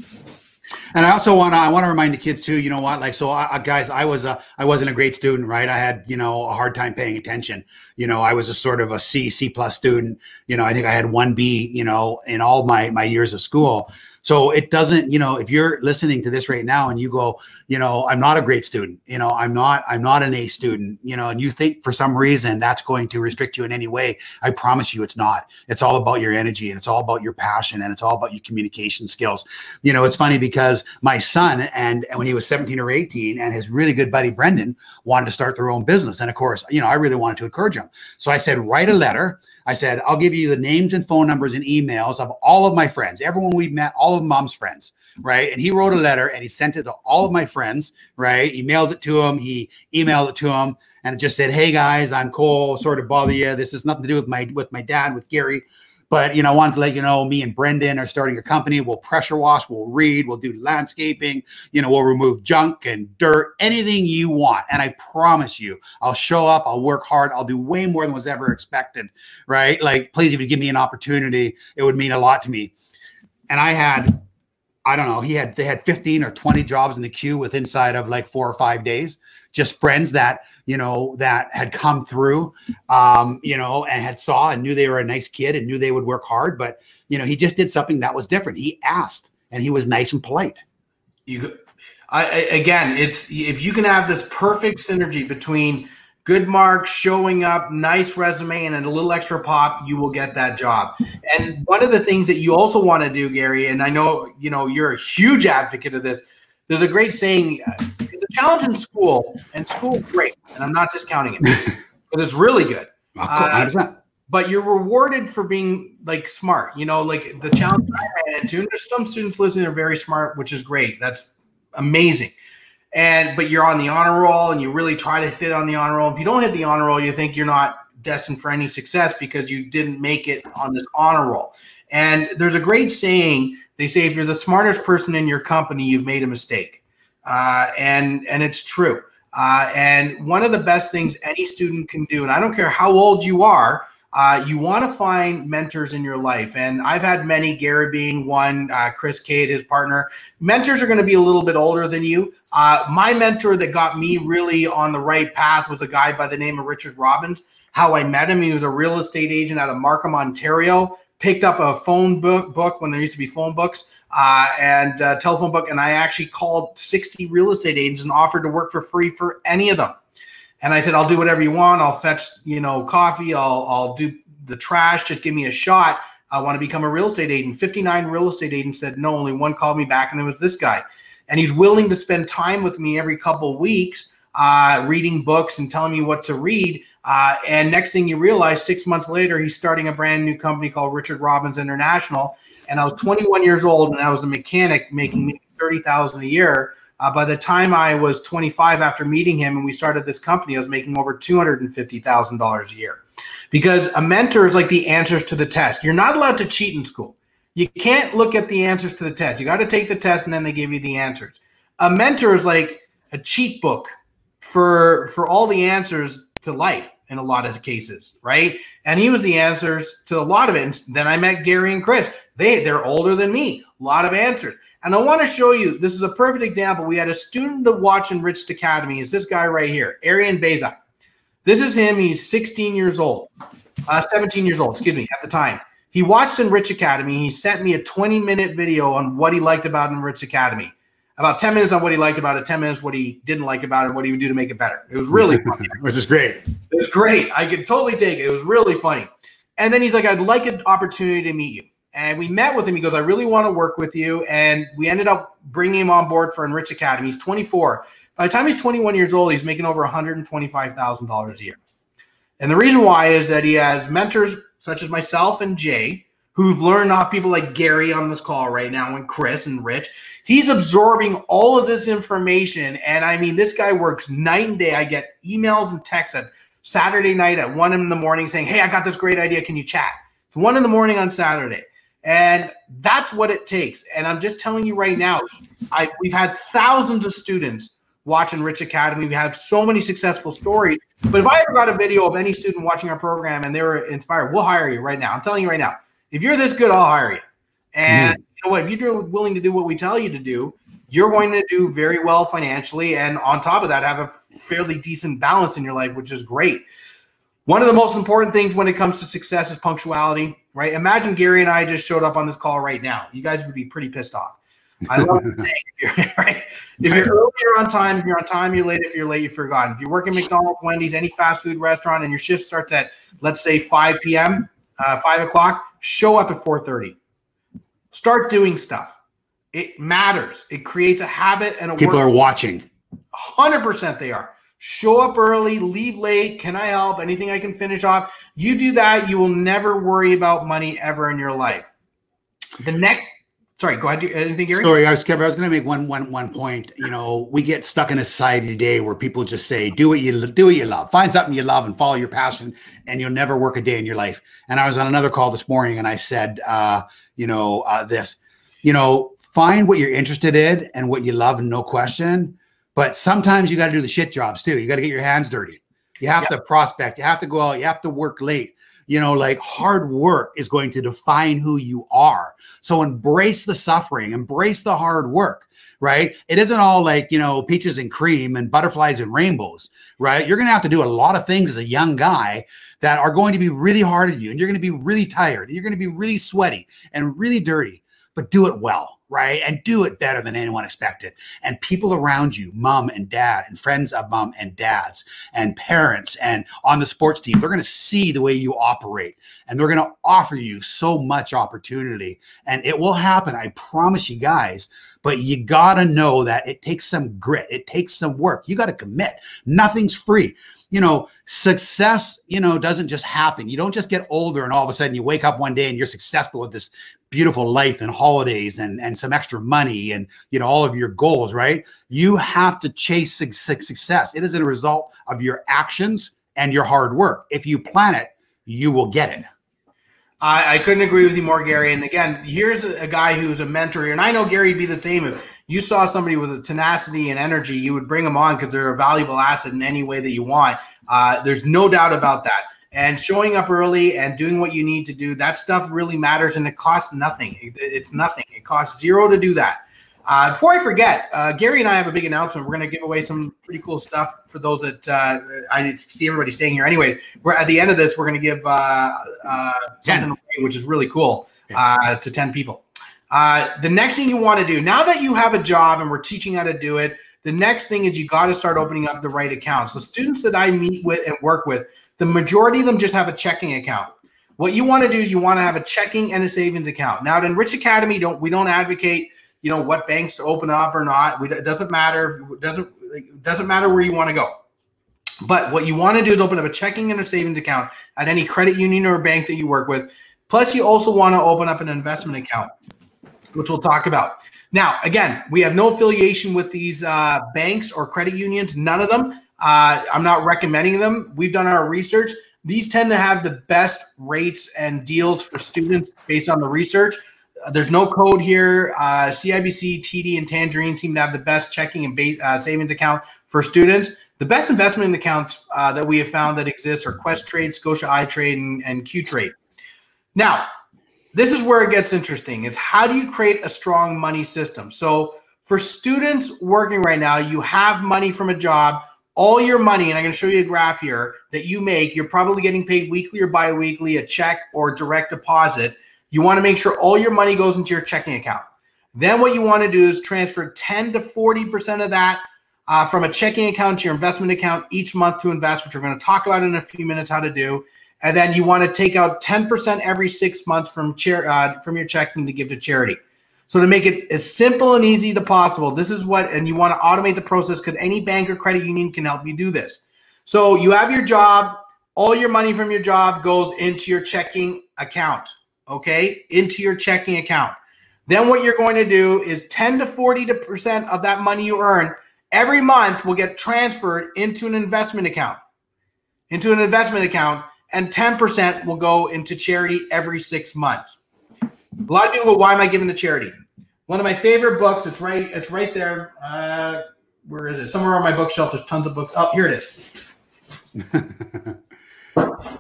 And I also want to I want to remind the kids too. You know what? Like so, I, guys, I was a I wasn't a great student, right? I had you know a hard time paying attention. You know, I was a sort of a C C plus student. You know, I think I had one B. You know, in all my my years of school. So it doesn't, you know, if you're listening to this right now and you go, you know, I'm not a great student, you know, I'm not, I'm not an A student, you know, and you think for some reason that's going to restrict you in any way, I promise you it's not. It's all about your energy and it's all about your passion and it's all about your communication skills. You know, it's funny because my son and, and when he was 17 or 18 and his really good buddy Brendan wanted to start their own business. And of course, you know, I really wanted to encourage him. So I said, write a letter I said, I'll give you the names and phone numbers and emails of all of my friends, everyone we've met, all of mom's friends, right? And he wrote a letter and he sent it to all of my friends, right? He mailed it to him, he emailed it to him, and it just said, Hey guys, I'm Cole, sort of bother you. This has nothing to do with my with my dad, with Gary. But you know, I wanted to let you know, me and Brendan are starting a company. We'll pressure wash, we'll read, we'll do landscaping. You know, we'll remove junk and dirt, anything you want. And I promise you, I'll show up. I'll work hard. I'll do way more than was ever expected. Right? Like, please, if you give me an opportunity, it would mean a lot to me. And I had I don't know. He had they had 15 or 20 jobs in the queue with inside of like four or five days. Just friends that you know, that had come through, um, you know, and had saw and knew they were a nice kid and knew they would work hard. But, you know, he just did something that was different. He asked and he was nice and polite.
You, I, again, it's if you can have this perfect synergy between good marks, showing up, nice resume, and a little extra pop, you will get that job. And one of the things that you also want to do, Gary, and I know you know you're a huge advocate of this. There's a great saying: "It's a challenge in school, and school's great." And I'm not discounting it <laughs> because it's really good. Uh, but you're rewarded for being like smart. You know, like the challenge I ran into. There's some students listening that are very smart, which is great. That's amazing and but you're on the honor roll and you really try to fit on the honor roll. If you don't hit the honor roll, you think you're not destined for any success because you didn't make it on this honor roll. And there's a great saying they say if you're the smartest person in your company, you've made a mistake, uh, and and it's true. Uh, and one of the best things any student can do, and I don't care how old you are, uh, you want to find mentors in your life. And I've had many, Gary being one, uh, Chris Kayat, his partner. Mentors are going to be a little bit older than you. Uh, my mentor that got me really on the right path was a guy by the name of Richard Robbins. How I met him, he was a real estate agent out of Markham, Ontario. Picked up a phone book, book when there used to be phone books uh, and uh, telephone book, and I actually called 60 real estate agents and offered to work for free for any of them. And I said, I'll do whatever you want. I'll fetch, you know, coffee. I'll I'll do the trash. Just give me a shot. I want to become a real estate agent. 59 real estate agents said no. Only one called me back, and it was this guy. And he's willing to spend time with me every couple weeks, uh, reading books and telling me what to read. Uh, and next thing you realize, six months later, he's starting a brand new company called Richard Robbins International. And I was 21 years old, and I was a mechanic making 30,000 a year. Uh, by the time I was 25 after meeting him and we started this company, I was making over $250,000 a year. Because a mentor is like the answers to the test. You're not allowed to cheat in school. You can't look at the answers to the test. You got to take the test and then they give you the answers. A mentor is like a cheat book for for all the answers to life in a lot of cases, right? And he was the answers to a lot of it. And then I met Gary and Chris. They they're older than me. A lot of answers. And I want to show you, this is a perfect example. We had a student that watched Enrich Academy. It's this guy right here, Arian Bezak. This is him. He's 16 years old, uh, 17 years old, excuse me, at the time. He watched Enrich Academy. He sent me a 20 minute video on what he liked about Enrich Academy. About 10 minutes on what he liked about it, 10 minutes what he didn't like about it, what he would do to make it better. It was really funny. <laughs>
Which is great.
It was great. I could totally take it. It was really funny. And then he's like, I'd like an opportunity to meet you and we met with him. He goes, I really want to work with you. And we ended up bringing him on board for Enrich Academy. He's 24. By the time he's 21 years old, he's making over $125,000 a year. And the reason why is that he has mentors such as myself and Jay, who've learned off people like Gary on this call right now, and Chris and Rich. He's absorbing all of this information. And I mean, this guy works night and day. I get emails and texts at Saturday night at one in the morning saying, Hey, I got this great idea. Can you chat? It's one in the morning on Saturday. And that's what it takes. And I'm just telling you right now, I, we've had thousands of students watching Rich Academy. We have so many successful stories. But if I ever got a video of any student watching our program and they were inspired, we'll hire you right now. I'm telling you right now. If you're this good, I'll hire you. And mm. you know what? If you're willing to do what we tell you to do, you're going to do very well financially. And on top of that, have a fairly decent balance in your life, which is great. One of the most important things when it comes to success is punctuality right? Imagine Gary and I just showed up on this call right now. You guys would be pretty pissed off. I love <laughs> saying, if you're, <laughs> right? If you're early, you're on time. If you're on time, you're late. If you're late, you're forgotten. If you're working McDonald's, Wendy's, any fast food restaurant, and your shift starts at let's say 5 p.m., uh, 5 o'clock, show up at 4:30. Start doing stuff. It matters. It creates a habit and a
people work. are watching.
100% they are. Show up early, leave late. Can I help? Anything I can finish off? You do that, you will never worry about money ever in your life. The next Sorry, go ahead. Anything, Gary?
Sorry, I was Kevin. I was going to make one, one, one point. You know, we get stuck in a society today where people just say, "Do what you do, what you love. Find something you love and follow your passion, and you'll never work a day in your life." And I was on another call this morning, and I said, uh, "You know, uh, this. You know, find what you're interested in and what you love, no question. But sometimes you got to do the shit jobs too. You got to get your hands dirty. You have yep. to prospect. You have to go out. You have to work late. You know, like hard work is going to define who you are. So embrace the suffering, embrace the hard work, right? It isn't all like, you know, peaches and cream and butterflies and rainbows, right? You're going to have to do a lot of things as a young guy that are going to be really hard on you and you're going to be really tired and you're going to be really sweaty and really dirty. but do it well right? And do it better than anyone expected. And people around you, mom and dad, and friends of mom and dads, and parents, and on the sports team, they're going to see the way you operate and they're going to offer you so much opportunity. And it will happen. I promise you guys. But you got to know that it takes some grit, it takes some work. You got to commit. Nothing's free you know, success, you know, doesn't just happen. You don't just get older and all of a sudden you wake up one day and you're successful with this beautiful life and holidays and and some extra money and you know all of your goals, right? You have to chase success. It is a result of your actions and your hard work. If you plan it, you will get it.
I, I couldn't agree with you more, Gary. And again, here's a, a guy who's a mentor, and I know Gary would be the same. If you saw somebody with a tenacity and energy, you would bring them on because they're a valuable asset in any way that you want. Uh, there's no doubt about that. And showing up early and doing what you need to do, that stuff really matters and it costs nothing. It, it's nothing. It costs zero to do that. Uh, before I forget, uh, Gary and I have a big announcement. We're going to give away some pretty cool stuff for those that uh, I see everybody staying here. Anyway, we're at the end of this. We're going to give uh, uh, something away, which is really cool uh, to ten people. Uh, the next thing you want to do now that you have a job and we're teaching how to do it, the next thing is you got to start opening up the right accounts. The students that I meet with and work with, the majority of them just have a checking account. What you want to do is you want to have a checking and a savings account. Now, at Enrich Academy, don't we don't advocate you know what banks to open up or not. We, it doesn't matter. It doesn't it doesn't matter where you want to go. But what you want to do is open up a checking and a savings account at any credit union or bank that you work with. Plus, you also want to open up an investment account, which we'll talk about. Now, again, we have no affiliation with these uh, banks or credit unions. None of them. Uh, I'm not recommending them. We've done our research. These tend to have the best rates and deals for students based on the research. Uh, there's no code here. Uh, CIBC, TD, and Tangerine seem to have the best checking and ba- uh, savings account for students. The best investment accounts uh, that we have found that exist are Questrade, Scotia iTrade, and, and Trade. Now, this is where it gets interesting. Is how do you create a strong money system? So for students working right now, you have money from a job all your money, and I'm going to show you a graph here that you make, you're probably getting paid weekly or biweekly, a check or direct deposit. You want to make sure all your money goes into your checking account. Then what you want to do is transfer 10 to 40% of that uh, from a checking account to your investment account each month to invest, which we're going to talk about in a few minutes how to do. And then you want to take out 10% every six months from chair uh, from your checking to give to charity. So to make it as simple and easy as possible, this is what, and you want to automate the process because any bank or credit union can help you do this. So you have your job, all your money from your job goes into your checking account, okay? Into your checking account. Then what you're going to do is 10 to 40% of that money you earn every month will get transferred into an investment account. Into an investment account, and 10% will go into charity every six months. A lot of people go, "Why am I giving to charity?" One of my favorite books. It's right. It's right there. Uh, where is it? Somewhere on my bookshelf. There's tons of books. Oh, here it is. <laughs>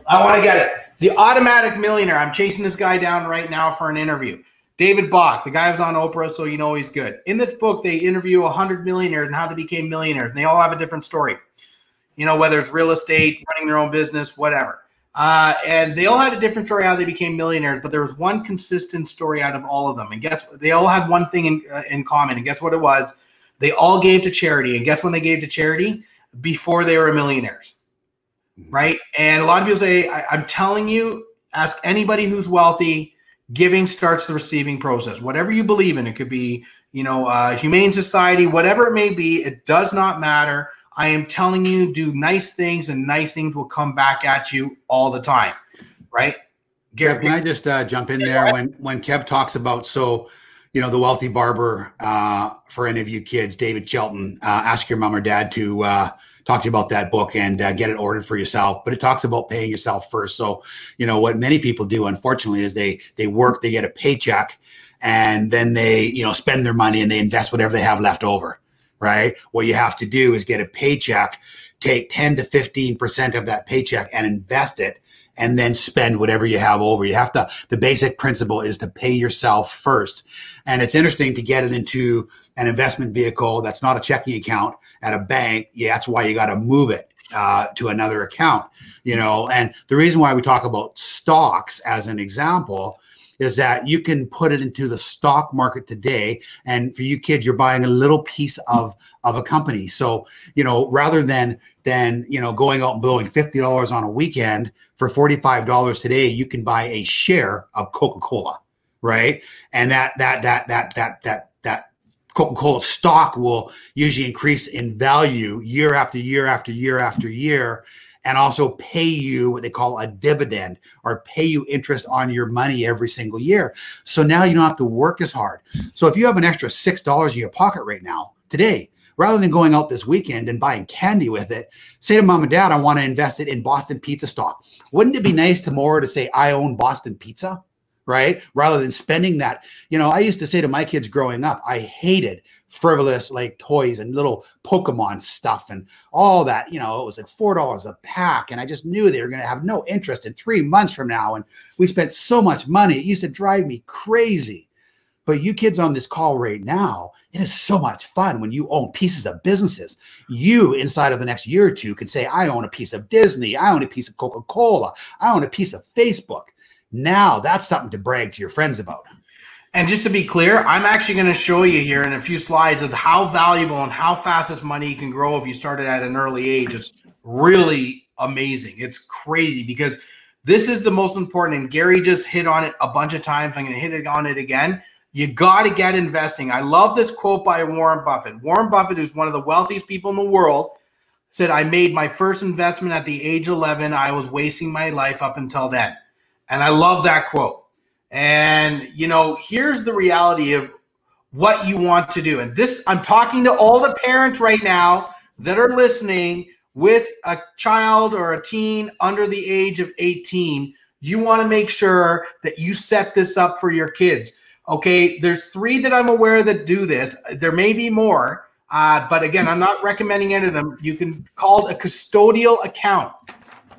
I want to get it. The Automatic Millionaire. I'm chasing this guy down right now for an interview. David Bach, the guy was on Oprah, so you know he's good. In this book, they interview 100 millionaires and how they became millionaires, and they all have a different story. You know, whether it's real estate, running their own business, whatever. Uh, and they all had a different story how they became millionaires, but there was one consistent story out of all of them. And guess what? They all had one thing in, uh, in common. And guess what it was? They all gave to charity. And guess when they gave to charity? Before they were millionaires. Mm-hmm. Right. And a lot of people say, I, I'm telling you, ask anybody who's wealthy, giving starts the receiving process. Whatever you believe in, it could be, you know, uh, humane society, whatever it may be, it does not matter. I am telling you, do nice things, and nice things will come back at you all the time, right?
Can I just uh, jump in there when when Kev talks about so, you know, the wealthy barber uh, for any of you kids, David Chilton, uh, ask your mom or dad to uh, talk to you about that book and uh, get it ordered for yourself. But it talks about paying yourself first. So, you know, what many people do, unfortunately, is they they work, they get a paycheck, and then they you know spend their money and they invest whatever they have left over right? What you have to do is get a paycheck, take 10 to 15% of that paycheck and invest it and then spend whatever you have over. You have to, the basic principle is to pay yourself first. And it's interesting to get it into an investment vehicle that's not a checking account at a bank. Yeah, that's why you got to move it uh, to another account, you know. And the reason why we talk about stocks as an example is that you can put it into the stock market today. And for you kids, you're buying a little piece of, of a company. So, you know, rather than, than, you know, going out and blowing $50 on a weekend for $45 today, you can buy a share of Coca-Cola. Right. And that, that, that, that, that, that, that Coca-Cola stock will usually increase in value year after year after year after year and also pay you what they call a dividend or pay you interest on your money every single year. So now you don't have to work as hard. So if you have an extra $6 in your pocket right now, today, rather than going out this weekend and buying candy with it, say to mom and dad, I want to invest it in Boston Pizza stock. Wouldn't it be nice tomorrow to say, I own Boston Pizza? Right? Rather than spending that. You know, I used to say to my kids growing up, I hated frivolous like toys and little Pokemon stuff and all that. You know, it was like four dollars a pack, and I just knew they were going to have no interest in three months from now. And we spent so much money; it used to drive me crazy. But you kids on this call right now, it is so much fun when you own pieces of businesses. You, inside of the next year or two, could say, I own a piece of Disney, I own a piece of Coca Cola, I own a piece of Facebook. Now that's something to brag to your friends about.
And just to be clear, I'm actually going to show you here in a few slides of how valuable and how fast this money can grow if you started at an early age. It's really amazing. It's crazy because this is the most important. And Gary just hit on it a bunch of times. I'm going to hit it on it again. You got to get investing. I love this quote by Warren Buffett. Warren Buffett, who's one of the wealthiest people in the world, said, I made my first investment at the age 11. I was wasting my life up until then. And I love that quote. And, you know, here's the reality of what you want to do. And this, I'm talking to all the parents right now that are listening with a child or a teen under the age of 18. You want to make sure that you set this up for your kids. Okay, there's three that I'm aware that do this. There may be more, uh, but again, I'm not recommending any of them. You can call a custodial account.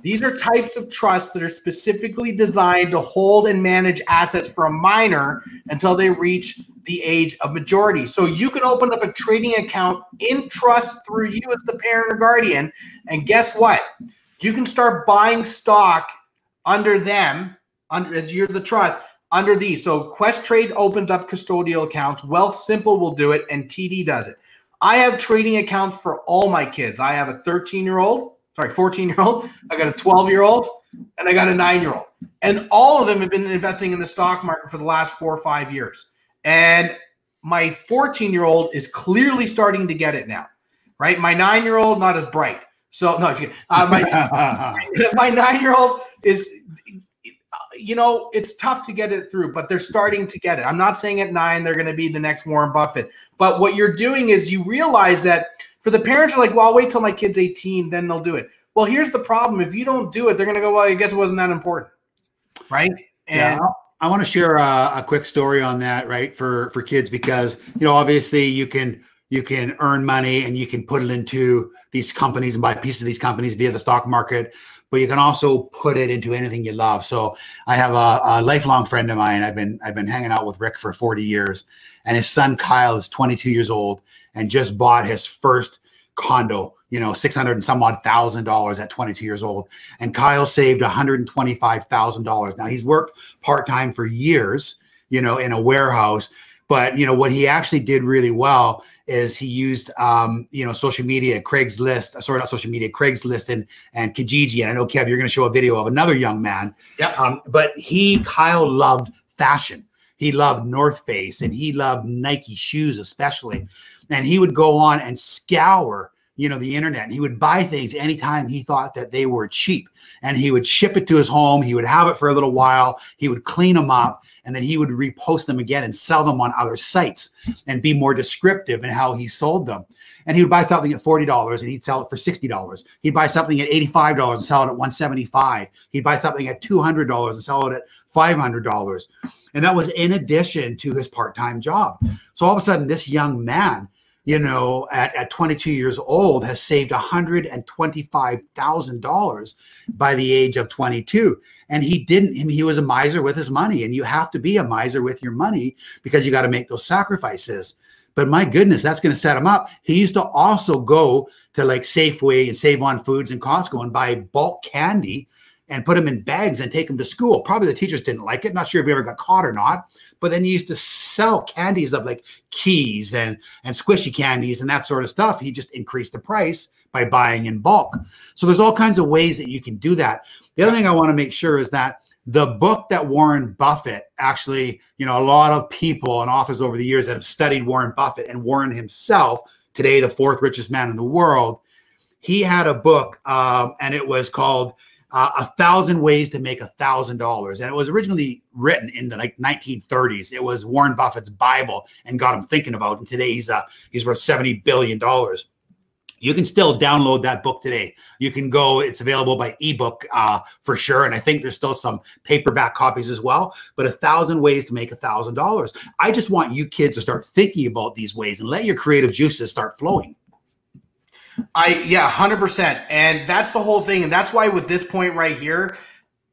These are types of trusts that are specifically designed to hold and manage assets for a minor until they reach the age of majority. So you can open up a trading account in trust through you as the parent or guardian. And guess what? You can start buying stock under them, under as you're the trust, under these. So Questrade opens up custodial accounts. Wealthsimple will do it, and TD does it. I have trading accounts for all my kids. I have a 13 year old sorry, 14 year old, I got a 12 year old, and I got a nine year old. And all of them have been investing in the stock market for the last four or five years. And my 14 year old is clearly starting to get it now, right? My nine year old, not as bright. So, no, uh, my, <laughs> my nine year old is, you know, it's tough to get it through, but they're starting to get it. I'm not saying at nine they're going to be the next Warren Buffett, but what you're doing is you realize that for the parents are like, well, I'll wait till my kid's 18, then they'll do it. Well, here's the problem. If you don't do it, they're going to go, well, I guess it wasn't that important. Right.
And yeah. I want to share a, a quick story on that, right? For, for kids, because, you know, obviously you can, you can earn money and you can put it into these companies and buy pieces of these companies via the stock market but you can also put it into anything you love so i have a, a, lifelong friend of mine i've been i've been hanging out with rick for 40 years and his son kyle is 22 years old and just bought his first condo, you know, 600 and some odd thousand dollars at 22 years old. And Kyle saved $125,000. Now he's worked part time for years, you know, in a warehouse. But, you know, what he actually did really well is he used, um, you know, social media, Craigslist, sorry, not social media, Craigslist and, and Kijiji. And I know, Kev, you're going to show a video of another young man.
Yeah.
Um, but he, Kyle loved fashion. He loved North Face and he loved Nike shoes, especially and he would go on and scour you know the internet and he would buy things anytime he thought that they were cheap. And he would ship it to his home. He would have it for a little while. He would clean them up and then he would repost them again and sell them on other sites and be more descriptive in how he sold them. And he would buy something at $40 and he'd sell it for $60 he'd buy something at $85 and sell it at 175 he'd buy something at $200 and sell it at $500 and that was in addition to his part-time job. So all of a sudden this young man you know, at, at 22 years old, has saved $125,000 by the age of 22. And he didn't, he was a miser with his money. And you have to be a miser with your money because you got to make those sacrifices. But my goodness, that's going to set him up. He used to also go to like Safeway and Save on Foods and Costco and buy bulk candy and put them in bags and take them to school. Probably the teachers didn't like it. Not sure if you ever got caught or not. But then he used to sell candies of like keys and and squishy candies and that sort of stuff. He just increased the price by buying in bulk. So there's all kinds of ways that you can do that. The other thing I want to make sure is that the book that Warren Buffett actually, you know, a lot of people and authors over the years that have studied Warren Buffett and Warren himself, today the fourth richest man in the world, he had a book um, and it was called uh, a thousand ways to make a thousand dollars. And it was originally written in the like 1930s it was warren buffett's bible and got him thinking about it. and today he's uh he's worth 70 billion dollars. You can still download that book today. You can go it's available by ebook uh, for sure. And i think there's still some paperback copies as well but a thousand ways to make a thousand dollars. I just want you kids to start thinking about these ways and let your creative juices start flowing
I yeah, hundred percent, and that's the whole thing, and that's why with this point right here,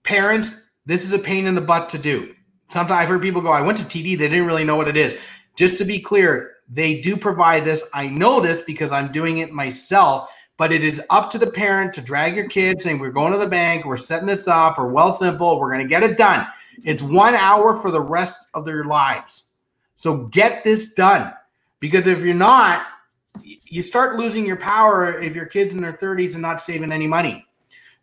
parents, this is a pain in the butt to do. Sometimes I've heard people go, "I went to TD, they didn't really know what it is." Just to be clear, they do provide this. I know this because I'm doing it myself. But it is up to the parent to drag your kid, saying, "We're going to the bank, we're setting this up, or simple. we're going to get it done." It's one hour for the rest of their lives. So get this done, because if you're not, you start losing your power if your kids in their 30s and not saving any money.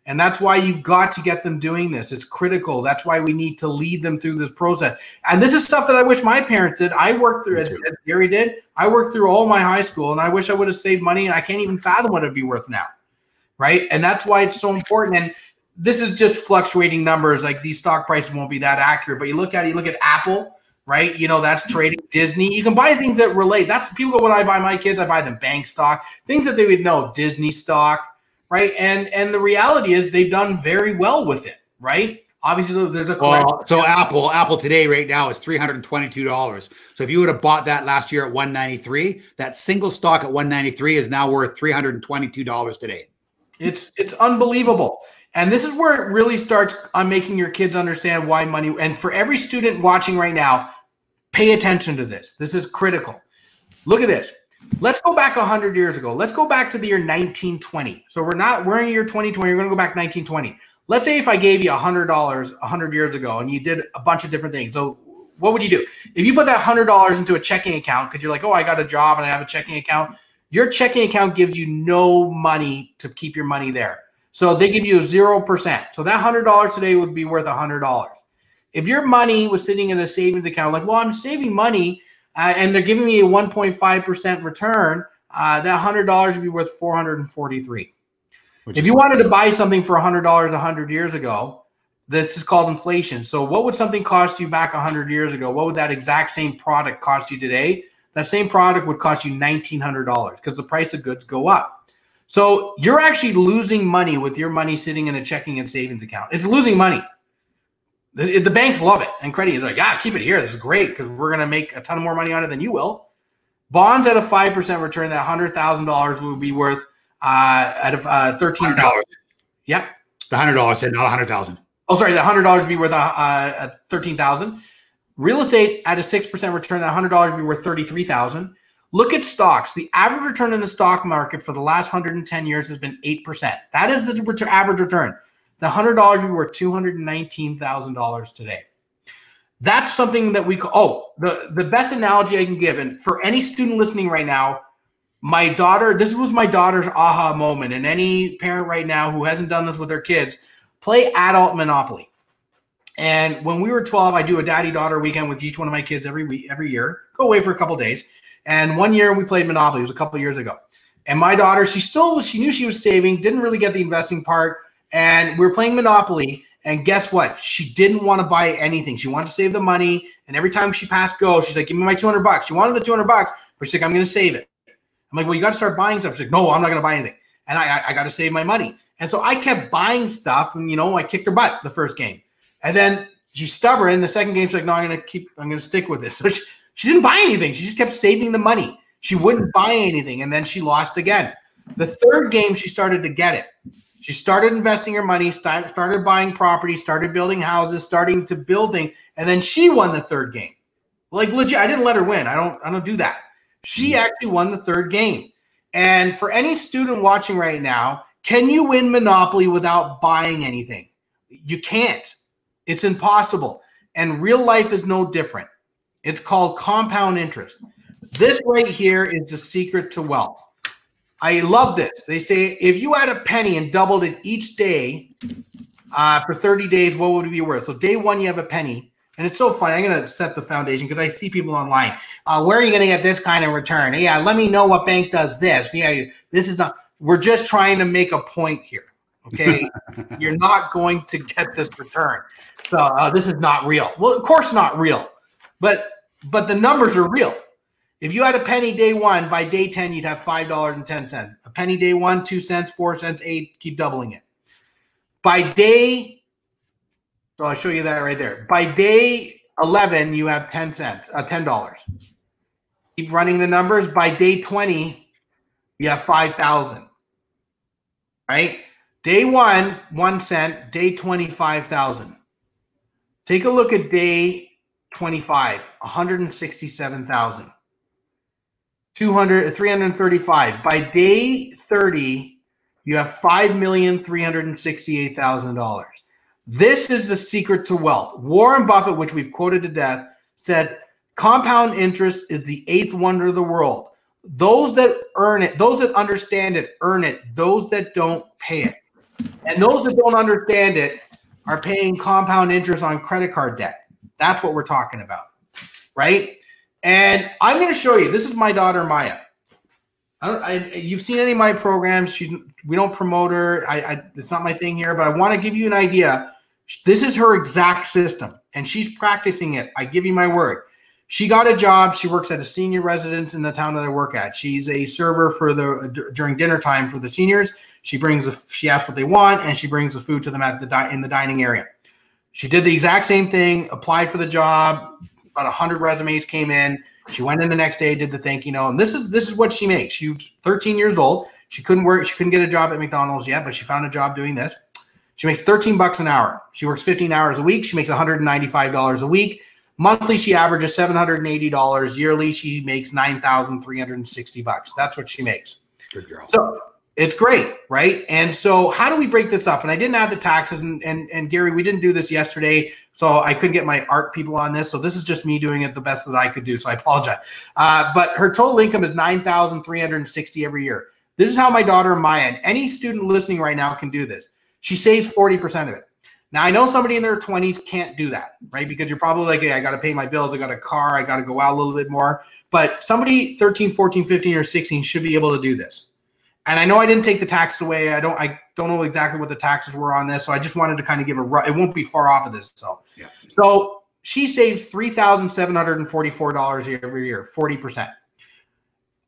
And that's why you've got to get them doing this. It's critical. That's why we need to lead them through this process. And this is stuff that I wish my parents did. I worked through, as, as Gary did, I worked through all my high school and I wish I would have saved money and I can't even fathom what it'd be worth now. Right. And that's why it's so important. And this is just fluctuating numbers. Like these stock prices won't be that accurate. But you look at it, you look at Apple, right? You know, that's trading Disney. You can buy things that relate. That's people go, when I buy my kids, I buy them bank stock, things that they would know, Disney stock, right? And and the reality is they've done very well with it, right? Obviously, there's a
well, so Apple, Apple today right now is three hundred and twenty-two dollars. So if you would have bought that last year at one ninety-three, that single stock at one ninety-three is now worth three hundred and twenty-two dollars today.
It's it's unbelievable. And this is where it really starts on making your kids understand why money. And for every student watching right now, pay attention to this. This is critical. Look at this. Let's go back 100 years ago. Let's go back to the year 1920. So we're not, we're in year 2020. We're going to go back 1920. Let's say if I gave you $100 100 years ago and you did a bunch of different things. So what would you do? If you put that $100 into a checking account because you're like, oh, I got a job and I have a checking account, your checking account gives you no money to keep your money there. So they give you 0%. So that $100 today would be worth $100. If your money was sitting in a savings account, like, well, I'm saving money uh, and they're giving me a 1.5% return, uh, that $100 would be worth 443 Which If you wanted to buy something for $100 100 years ago, this is called inflation. So what would something cost you back 100 years ago? What would that exact same product cost you today? That same product would cost you $1,900 because the price of goods go up. So you're actually losing money with your money sitting in a checking and savings account. It's losing money. The, the banks love it. And credit is like, yeah, keep it here. This is great because we're going to make a ton of more money on it than you will. Bonds at a 5% return, that $100,000 would be worth uh, at a, uh, 13000 Yep.
The $100 said not 100000
Oh, sorry. The $100 would be worth uh, uh, 13000 Real estate at a 6% return, that $100 would be worth 33000 Look at stocks. The average return in the stock market for the last 110 years has been 8%. That is the average return. The $100 would be worth $219,000 today. That's something that we call, oh, the, the best analogy I can give, and for any student listening right now, my daughter, this was my daughter's aha moment. And any parent right now who hasn't done this with their kids, play adult Monopoly. And when we were 12, I do a daddy daughter weekend with each one of my kids every week, every year. Go away for a couple days. And one year we played Monopoly. It was a couple years ago. And my daughter, she still she knew she was saving, didn't really get the investing part. And we were playing Monopoly. And guess what? She didn't want to buy anything. She wanted to save the money. And every time she passed go, she's like, "Give me my 200 bucks." She wanted the 200 bucks, but she's like, "I'm going to save it." I'm like, "Well, you got to start buying stuff." She's like, "No, I'm not going to buy anything." And I, I, I got to save my money. And so I kept buying stuff, and you know, I kicked her butt the first game. And then she's stubborn. The second game, she's like, "No, I'm going to keep. I'm going to stick with this." <laughs> So she, she didn't buy anything. She just kept saving the money. She wouldn't buy anything, and then she lost again. The third game, she started to get it. She started investing her money, started buying property, started building houses, starting to building, and then she won the third game. Like legit, I didn't let her win. I don't. I don't do that. She mm. actually won the third game. And for any student watching right now, can you win Monopoly without buying anything? You can't. It's impossible. And real life is no different. It's called compound interest. This right here is the secret to wealth. I love this. They say if you had a penny and doubled it each day uh, for 30 days, what would it be worth? So day one, you have a penny. And it's so funny. I'm going to set the foundation because I see people online. Uh, where are you going to get this kind of return? Yeah, let me know what bank does this. Yeah, this is not. We're just trying to make a point here. Okay, <laughs> you're not going to get this return. So uh, this is not real. Well, of course not real, but but the numbers are real. If you had a penny day one, by day 10, you'd have $5.10. A penny day one, two cents, four cents, eight, keep doubling it. By day, so I'll show you that right there. By day 11, you have 10 cents, uh, $10. Keep running the numbers. By day 20, you have 5,000. Right? Day one, one cent. Day 20, 5,000. Take a look at day 25, 167,000. 200, 335. By day 30, you have $5,368,000. This is the secret to wealth. Warren Buffett, which we've quoted to death, said compound interest is the eighth wonder of the world. Those that earn it, those that understand it, earn it. Those that don't, pay it. And those that don't understand it are paying compound interest on credit card debt. That's what we're talking about, right? And I'm going to show you. This is my daughter Maya. I don't. I, you've seen any of my programs? She. We don't promote her. I, I. It's not my thing here, but I want to give you an idea. This is her exact system, and she's practicing it. I give you my word. She got a job. She works at a senior residence in the town that I work at. She's a server for the during dinner time for the seniors. She brings the. She asks what they want, and she brings the food to them at the in the dining area. She did the exact same thing. Applied for the job about 100 resumes came in. She went in the next day, did the thank you note, and this is this is what she makes. She was 13 years old. She couldn't work. She couldn't get a job at McDonald's yet, but she found a job doing this. She makes 13 bucks an hour. She works 15 hours a week. She makes 195 dollars a week. Monthly, she averages 780 dollars. Yearly, she makes 9,360 bucks. That's what she makes.
Good girl.
So it's great, right? And so, how do we break this up? And I didn't add the taxes, and and, and Gary, we didn't do this yesterday. So I couldn't get my art people on this. So this is just me doing it the best that I could do. So I apologize. Uh, but her total income is nine thousand three hundred sixty every year. This is how my daughter Maya and any student listening right now can do this. She saves forty percent of it. Now I know somebody in their twenties can't do that, right? Because you're probably like, hey, I got to pay my bills. I got a car. I got to go out a little bit more. But somebody 13, 14, 15, or 16 should be able to do this. And I know I didn't take the taxes away. I don't. I don't know exactly what the taxes were on this, so I just wanted to kind of give a. It won't be far off of this. So,
yeah.
So she saves three thousand seven hundred and forty-four dollars every year, forty percent.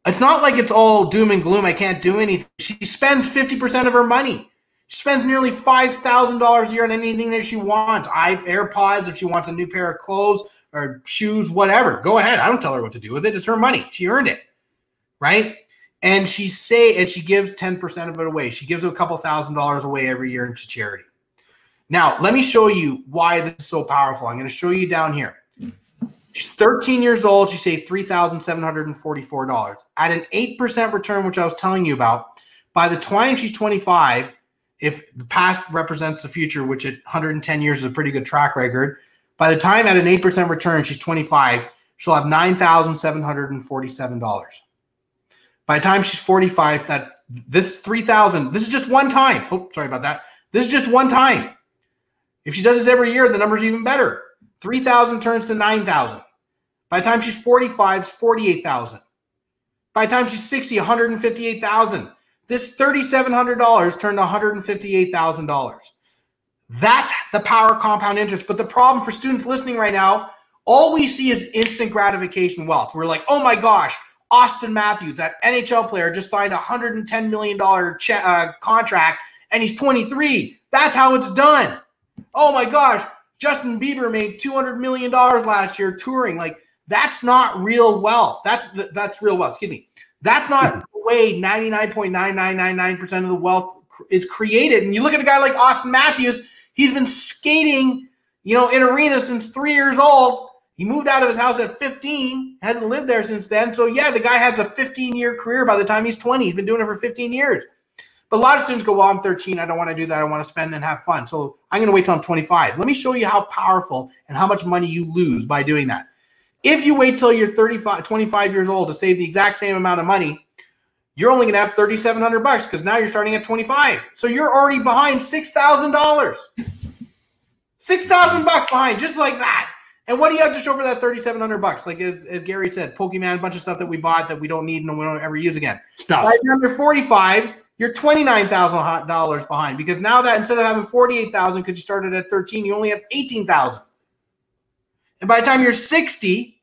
It's not like it's all doom and gloom. I can't do anything. She spends fifty percent of her money. She spends nearly five thousand dollars a year on anything that she wants. I AirPods if she wants a new pair of clothes or shoes, whatever. Go ahead. I don't tell her what to do with it. It's her money. She earned it, right? And she say and she gives 10% of it away. She gives a couple thousand dollars away every year into charity. Now let me show you why this is so powerful. I'm going to show you down here. She's 13 years old. She saved $3744 at an 8% return which i was telling you about by the time she's 25 if the past represents the future which at 110 years is a pretty good track record by the time at an 8% return she's 25 she'll have $9747 by the time she's 45, that this 3,000, this is just one time. Oh, sorry about that. This is just one time. If she does this every year, the number's even better. 3,000 turns to 9,000. By the time she's 45, it's 48,000. By the time she's 60, 158,000. This $3,700 turned to $158,000. That's the power of compound interest. But the problem for students listening right now, all we see is instant gratification wealth. We're like, oh my gosh, Auston Matthews, that NHL player, just signed a $110 million che- uh, contract and he's 23. That's how it's done. Oh my gosh, Justin Bieber made $200 million last year touring. Like, that's not real wealth. That, that's real wealth. Excuse me. That's not <laughs> the way 99.9999% of the wealth is created. And you look at a guy like Auston Matthews, he's been skating, you know, in arenas since three years old he moved out of his house at 15, hasn't lived there since then. So, yeah, the guy has a 15 year career by the time he's 20. He's been doing it for 15 years. But a lot of students go, well, I'm 13. I don't want to do that. I want to spend and have fun. So I'm going to wait till I'm 25. Let me show you how powerful and how much money you lose by doing that. If you wait till you're 35, 25 years old to save the exact same amount of money, you're only going to have 3,700 bucks because now you're starting at 25. So you're already behind $6,000. 6,000 bucks behind, just like that. And what do you have to show for that 3,700 bucks? Like as, as, Gary said, Pokemon, a bunch of stuff that we bought that we don't need and we don't ever use again.
Stuff.
By number 45, you're $29,000 behind because now that instead of having 48,000 because you started at 13, you only have 18,000. And by the time you're 60,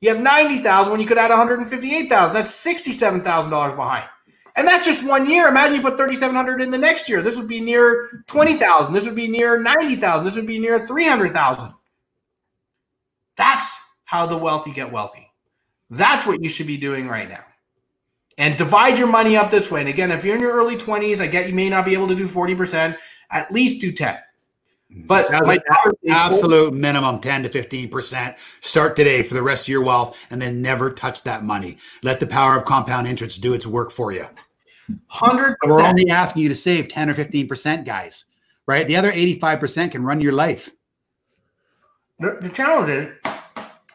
you have 90,000 when you could add 158,000. That's $67,000 behind. And that's just one year. Imagine you put 3,700 in the next year. This would be near 20,000. This would be near 90,000. This would be near 300,000. That's how the wealthy get wealthy. That's what you should be doing right now. And divide your money up this way. And again, if you're in your early 20s, I get you may not be able to do 40%, at least do 10. Mm-hmm.
But my absolute minimum 10 to 15%. Start today for the rest of your wealth and then never touch that money. Let the power of compound interest do its work for you.
100
We're only asking you to save 10 or 15%, guys, right? The other 85% can run your life.
The, the challenge is,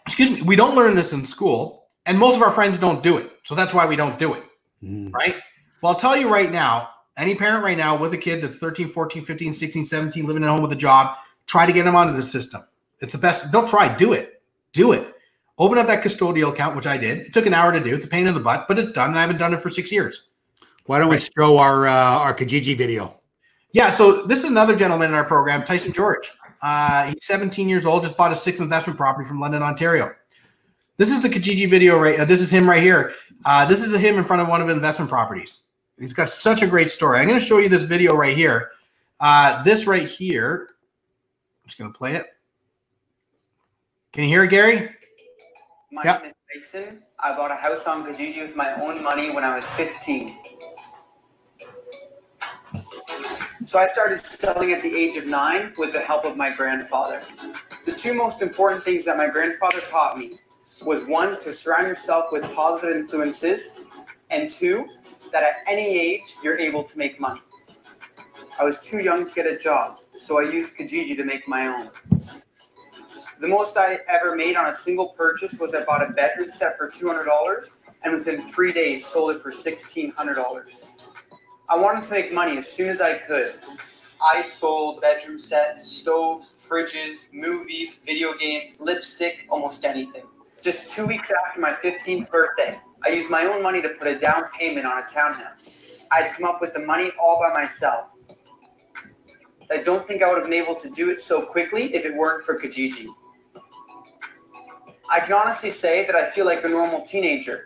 excuse me, we don't learn this in school, and most of our friends don't do it. So that's why we don't do it, mm. right? Well, I'll tell you right now, any parent right now with a kid that's 13, 14, 15, 16, 17, living at home with a job, try to get them onto the system. It's the best. Don't try, do it. Do it. Open up that custodial account, which I did. It took an hour to do. It's a pain in the butt, but it's done. And I haven't done it for six years.
Why don't we show our uh, our Kijiji video?
Yeah, so this is another gentleman in our program, Tyson George. Uh, he's 17 years old, just bought a sixth investment property from London, Ontario. This is the Kijiji video right. Uh, this is him right here. Uh, this is him in front of one of the investment properties. He's got such a great story. I'm going to show you this video right here. Uh, this right here. I'm just going to play it. Can you hear it, Gary?
My yep. name is Tyson. I bought a house on Kijiji with my own money when I was 15. So I started selling at the age of nine with the help of my grandfather. The two most important things that my grandfather taught me was one, to surround yourself with positive influences, and two, that at any age you're able to make money. I was too young to get a job, so I used Kijiji to make my own. The most I ever made on a single purchase was I bought a bedroom set for $200 and within three days sold it for $1,600. I wanted to make money as soon as I could. I sold bedroom sets, stoves, fridges, movies, video games, lipstick, almost anything. Just two weeks after my 15th birthday, I used my own money to put a down payment on a townhouse. I'd come up with the money all by myself. I don't think I would have been able to do it so quickly if it weren't for Kijiji. I can honestly say that I feel like a normal teenager.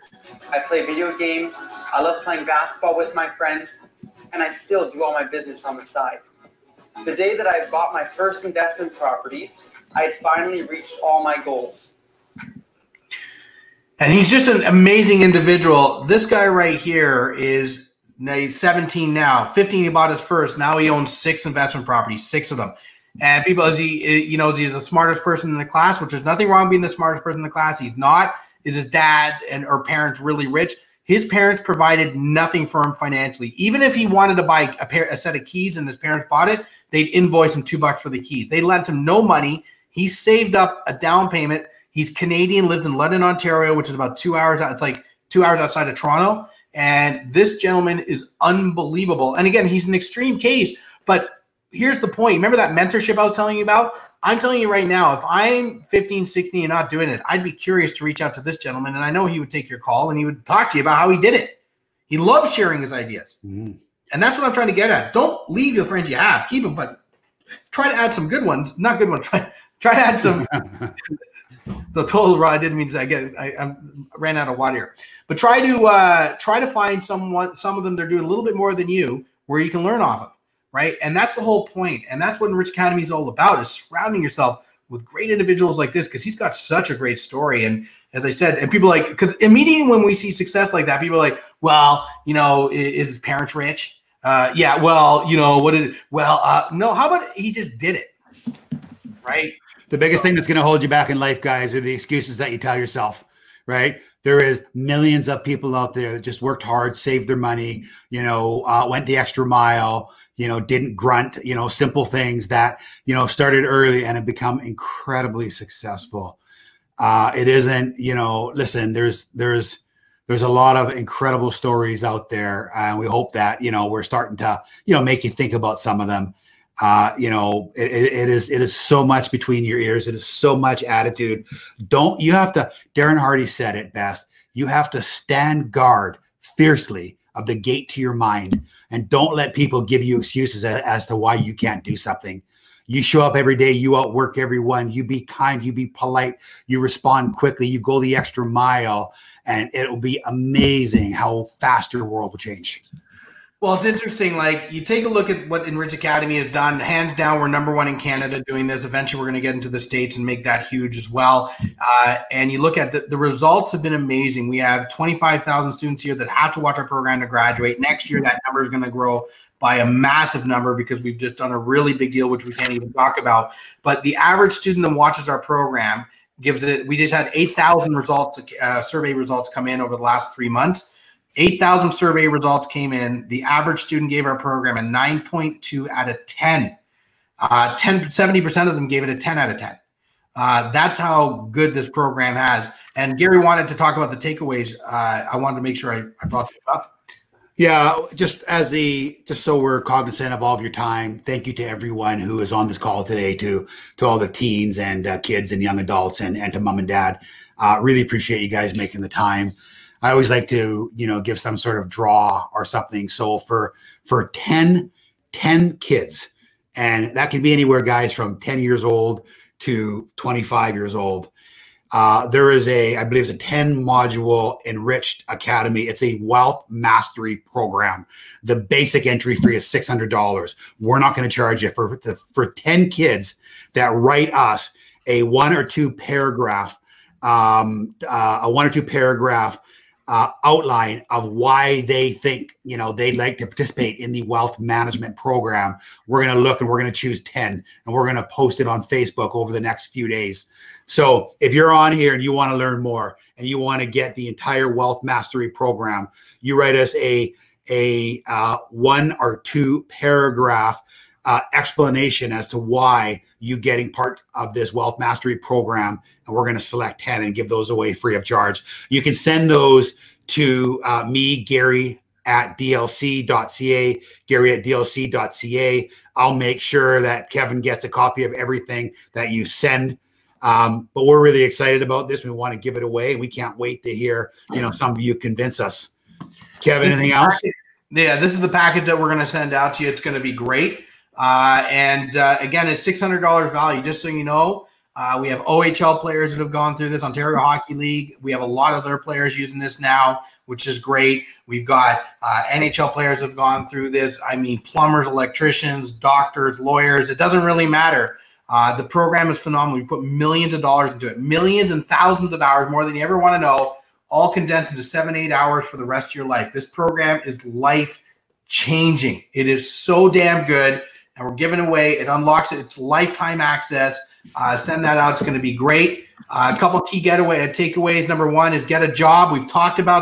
I play video games, I love playing basketball with my friends, and I still do all my business on the side. The day that I bought my first investment property, I had finally reached all my goals.
And he's just an amazing individual. This guy right here is he's 17 now. 15 he bought his first. Now he owns six investment properties, six of them. And people, is he, eh, you know, he's the smartest person in the class, which there's nothing wrong being the smartest person in the class. He's not. Is his dad and or parents really rich? His parents provided nothing for him financially. Even if he wanted to buy a pair, a set of keys, and his parents bought it, they'd invoice him two bucks for the keys. They lent him no money. He saved up a down payment He's Canadian, lived in London, Ontario, which is about two hours. It's like two hours outside of Toronto. And this gentleman is unbelievable. And again, he's an extreme case. But here's the point. Remember that mentorship I was telling you about? I'm telling you right now, if I'm 15, 16 and not doing it, I'd be curious to reach out to this gentleman. And I know he would take your call and he would talk to you about how he did it. He loves sharing his ideas. Mm-hmm. And that's what I'm trying to get at. Don't leave your friends you have, keep them, but try to add some good ones. Not good ones. <laughs> Try, try to add some <laughs> the total raw. I didn't mean to. Again, I, I ran out of water here. But try to uh, try to find someone. Some of them they're doing a little bit more than you, where you can learn off of, right? And that's the whole point. And that's what Enrich Academy is all about: is surrounding yourself with great individuals like this because he's got such a great story. And as I said, and people like because immediately when we see success like that, people are like, well, you know, is, is his parents rich? Uh, yeah, well, you know, what did? Well, uh, no. How about he just did it, right?
The biggest thing that's going to hold you back in life, guys, are the excuses that you tell yourself, right? There is millions of people out there that just worked hard, saved their money, you know, uh, went the extra mile, you know, didn't grunt, you know, simple things that, you know, started early and have become incredibly successful. Uh, it isn't, you know, listen, there's, there's, there's a lot of incredible stories out there. And we hope that, you know, we're starting to, you know, make you think about some of them. Uh, you know, it, it is it is so much between your ears. It is so much attitude. Don't you have to? Darren Hardy said it best. You have to stand guard fiercely of the gate to your mind, and don't let people give you excuses as, as to why you can't do something. You show up every day. You outwork everyone. You be kind. You be polite. You respond quickly. You go the extra mile, and it'll be amazing how fast your world will change.
Well, it's interesting. Like you take a look at what Enrich Academy has done. Hands down, we're number one in Canada doing this. Eventually, we're going to get into the states and make that huge as well. Uh, and you look at the, the results have been amazing. We have twenty five thousand students here that have to watch our program to graduate. Next year, that number is going to grow by a massive number because we've just done a really big deal, which we can't even talk about. But the average student that watches our program gives it. We just had eight thousand results, uh, survey results come in over the last three months 8,000 survey results came in. The average student gave our program a 9.2 out of 10. Uh, 10 70% of them gave it a 10 out of 10. Uh, that's how good this program has. And Gary wanted to talk about the takeaways. Uh, I wanted to make sure I, I brought them up.
Yeah, just as the just so we're cognizant of all of your time. Thank you to everyone who is on this call today, to to all the teens and uh, kids and young adults, and and to mom and dad. Uh, really appreciate you guys making the time. I always like to, you know, give some sort of draw or something. So for for 10, 10 kids, and that can be anywhere, guys, from 10 years old to 25 years old. Uh, there is a, I believe it's a 10 module Enrich Academy. It's a wealth mastery program. The basic entry fee is $600. We're not going to charge you for the, for 10 kids that write us a one or two paragraph, um, uh, a one or two paragraph uh, outline of why they think you know they'd like to participate in the wealth management program. We're going to look and we're going to choose 10 and we're going to post it on facebook over the next few days. So if you're on here and you want to learn more and you want to get the entire wealth mastery program you write us a a uh, one or two paragraph uh, explanation as to why you getting part of this wealth mastery program and we're going to select 10 and give those away free of charge. You can send those to uh, me gary at dlc.ca gary at dlc.ca i'll make sure that kevin gets a copy of everything that you send. Um, but we're really excited about this. We want to give it away and we can't wait to hear you know some of you convince us. Kevin anything else?
Yeah this is the package that we're going to send out to you. It's going to be great uh, and uh, again, it's six hundred dollars value. Just so you know, uh, we have OHL players that have gone through this. Ontario Hockey League. We have a lot of their players using this now, which is great. We've got uh, NHL players have gone through this. I mean, plumbers, electricians, doctors, lawyers. It doesn't really matter. Uh, the program is phenomenal. We put millions of dollars into it, millions and thousands of hours, more than you ever want to know, all condensed into seven, eight hours for the rest of your life. This program is life changing. It is so damn good and we're giving away. It unlocks it. It's lifetime access. Uh, send that out. It's going to be great. Uh, a couple key getaway takeaways. Number one is get a job. We've talked about